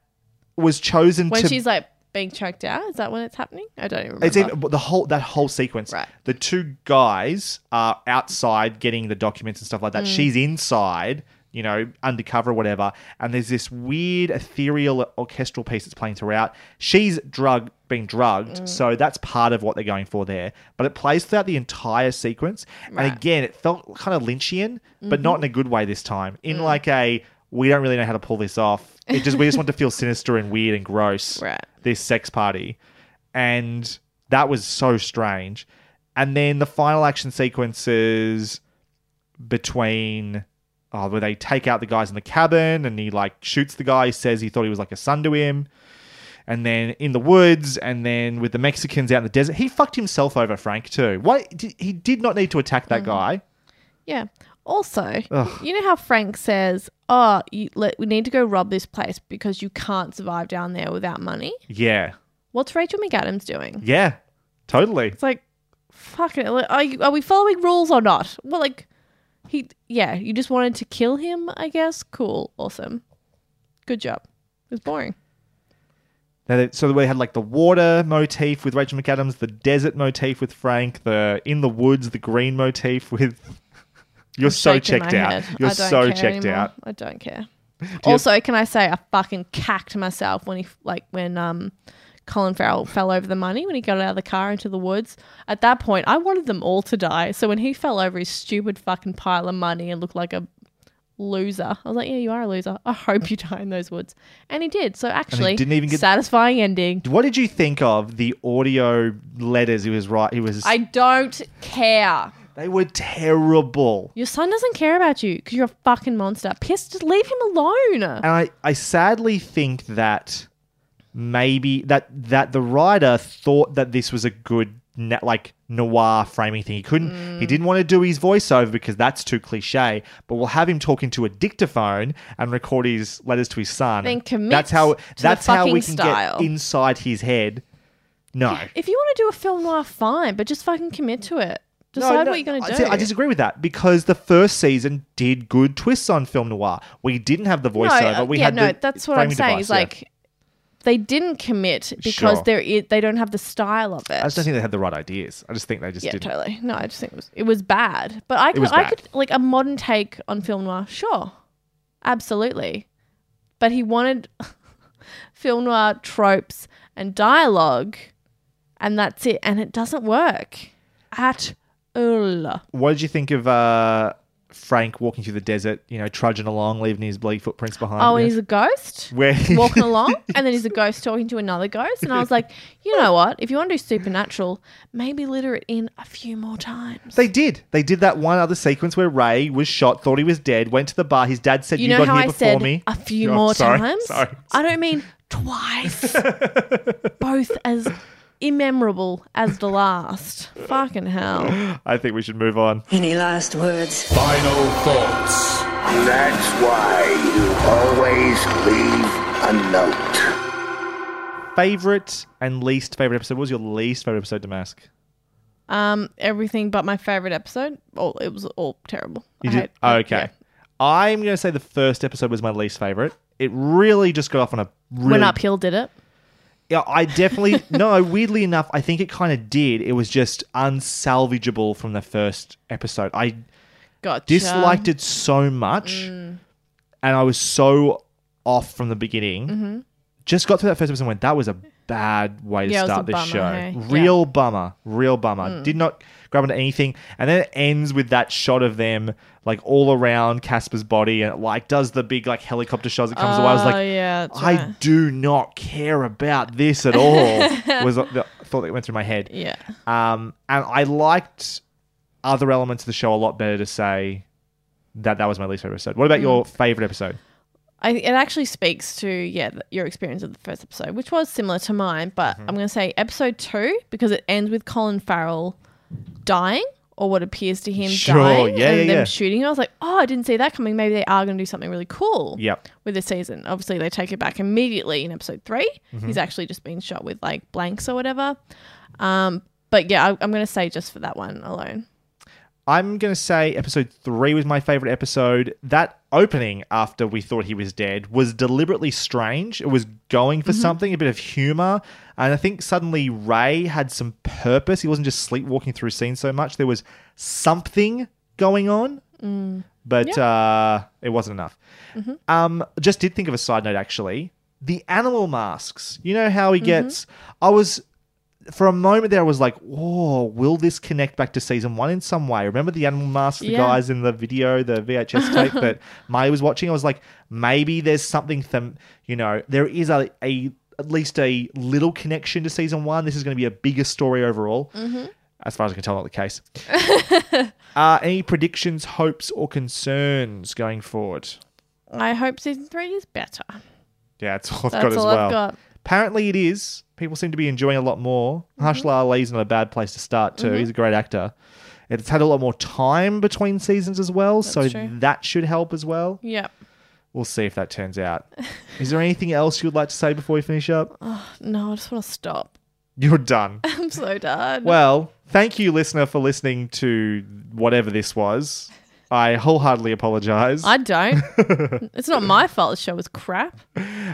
was chosen When to. she's like being choked out. Is that when it's happening? I don't even remember. It's even, the whole that whole sequence. Right. The two guys are outside getting the documents and stuff like that. Mm. She's inside, you know, undercover or whatever. And there's this weird ethereal orchestral piece that's playing throughout. She's drug being drugged, Mm. so that's part of what they're going for there. But it plays throughout the entire sequence. Right. And again, it felt kind of Lynchian, but Mhm. not in a good way this time. In Mm. like a we don't really know how to pull this off. It just we just want to feel sinister and weird and gross. Right. This sex party and that was so strange. And then the final action sequences between oh, where they take out the guys in the cabin and he like shoots the guy, says he thought he was like a son to him. And then in the woods, and then with the Mexicans out in the desert, he fucked himself over, Frank too. Why he did not need to attack that mm. guy? Yeah. Also, Ugh. you know how Frank says, "Oh, you, let, we need to go rob this place because you can't survive down there without money." Yeah, What's Rachel McAdams doing? yeah, totally. It's like, fuck it. like, Are, you, are we following rules or not? Well, like, he, yeah, you just wanted to kill him, I guess. Cool, awesome, good job. It was boring. Now they- So we had like the water motif with Rachel McAdams, the desert motif with Frank, the in the woods, the green motif with. You're I'm so checked out. head. You're I don't so care checked anymore. out. I don't care. have- Also, can I say I fucking cacked myself when he like when um Colin Farrell fell over the money when he got out of the car into the woods. At that point, I wanted them all to die. So when he fell over his stupid fucking pile of money and looked like a loser, I was like, "Yeah, you are a loser. I hope you die in those woods." And he did. So actually, didn't even get- satisfying ending. What did you think of the audio letters he was right? He was. I don't care. they were terrible. Your son doesn't care about you because you're a fucking monster. Piss, just leave him alone. And I, I sadly think that maybe that that the writer thought that this was a good na- like noir framing thing. He couldn't. Mm. He didn't want to do his voiceover because that's too cliche. But we'll have him talking into a dictaphone and record his letters to his son. Then commit That's how. to That's how we can style. get inside his head. No. If you want to do a film noir, fine, but just fucking commit to it. Decide no, what you're going to do. I disagree with that because the first season did good twists on film noir. We didn't have the No, voiceover. uh, we yeah, had no, that's what I'm saying. device, Is yeah. like they didn't commit because Sure. they're i- they don't have the style of it. I just don't think they had the right ideas. I just think they just yeah, didn't. totally. No, I just think it was it was bad. But I could, was I bad. could like a modern take on film noir. Sure, absolutely. But he wanted film noir tropes and dialogue, and that's it. And it doesn't work at all. What did you think of uh, Frank walking through the desert? You know, trudging along, leaving his bloody footprints behind. Oh, and he's a ghost Where walking along, and then he's a ghost talking to another ghost. And I was like, you know what? If you want to do supernatural, maybe litter it in a few more times. They did. They did that one other sequence where Ray was shot, thought he was dead, went to the bar. His dad said, You "You, know got how here I before said me." a few Oh, more sorry, times? Sorry. I don't mean twice. Both as immemorable as the last. Fucking hell. I think we should move on. Any last words? Final thoughts. That's why you always leave a note. Favorite and least favorite episode. What was your least favorite episode, Damask? Um, everything but my favorite episode. Oh, it was all terrible. You I did? hate- okay. yeah. I'm going to say the first episode was my least favorite. It really just got off on a really Went uphill, did it? Yeah, I definitely no. Weirdly enough, I think it kind of did. It was just unsalvageable from the first episode. I Gotcha. disliked it so much, Mm. and I was so off from the beginning. Mhm. Just got through that first episode and went, "That was a bad way to Yeah, it was a start this bummer, show. hey? Yeah. Real bummer, real bummer. Mm. Did not grab onto anything." And then it ends with that shot of them like all around Casper's body, and it like does the big like helicopter shots that comes away. I was Oh, like, yeah, I right. do not care about this at all. was the thought that went through my head. Yeah. Um, and I liked other elements of the show a lot better to say that that was my least favorite episode. What about Mm. your favorite episode? I, it actually speaks to yeah your experience of the first episode, which was similar to mine. But Mm-hmm. I'm going to say episode two because it ends with Colin Farrell dying, or what appears to him Sure, dying, yeah, and yeah, them yeah. shooting. I was like, oh, I didn't see that coming. Maybe they are going to do something really cool. Yep. With the season, obviously they take it back immediately in episode 3 Mhm. He's actually just been shot with like blanks or whatever. Um, but yeah, I, I'm going to say just for that one alone. I'm going to say episode three was my favorite episode. That opening, after we thought he was dead, was deliberately strange. It was going for something, a bit of humor. And I think suddenly Ray had some purpose. He wasn't just sleepwalking through scenes so much. There was something going on, but uh, it wasn't enough. Um, just did think of a side note actually. The animal masks. You know how he gets. I was for a moment there, I was like, "Whoa, will this connect back to season one in some way?" Remember the animal masks, the Yeah. guys in the video, the VHS tape that May was watching. I was like, maybe there's something. Them, you know, there is a, a at least a little connection to season one. This is going to be a bigger story overall. As far as I can tell, not the case. uh, any predictions, hopes, or concerns going forward? I hope season three is better. Yeah, that's all I've That's got as all well. I've got. Apparently, it is. People seem to be enjoying a lot more. Mm-hmm. Mahershala Ali's not a bad place to start too. He's a great actor. It's had a lot more time between seasons as well, so true. that should help as well. Yep. We'll see if that turns out. is there anything else you would like to say before we finish up? No, I just want to stop. You're done. I'm so done. well, thank you, listener, for listening to whatever this was. I wholeheartedly apologize. I don't. it's not my fault. The show was crap.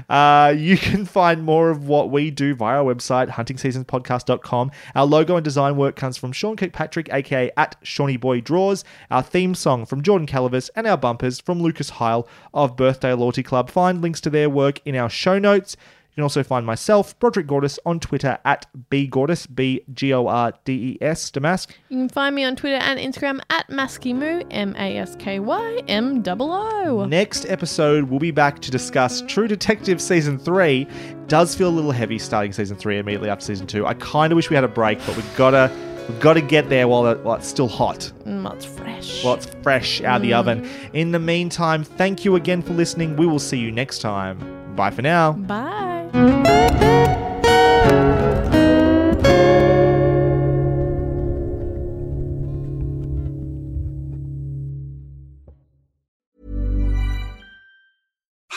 Uh, you can find more of what we do via our website, huntingseasonspodcast.com. Our logo and design work comes from Sean Kirkpatrick, aka at Shawnee Boy Draws. Our theme song from Jordan Calavis, and our bumpers from Lucas Heil of Birthday Loyalty Club. Find links to their work in our show notes. You can also find myself, Broderick Gordes, on Twitter at bgordes, B G O R D E S, Damask. You can find me on Twitter and Instagram at Maskymoo, M A S K Y M O O. Next episode, we'll be back to discuss True Detective Season 3. Does feel a little heavy starting Season 3 immediately after Season 2. I kind of wish we had a break, but we've got to we've got to get there while, while it's still hot, Mm, it's fresh. while it's fresh out of the oven. In the meantime, thank you again for listening. We will see you next time. Bye for now. Bye. Música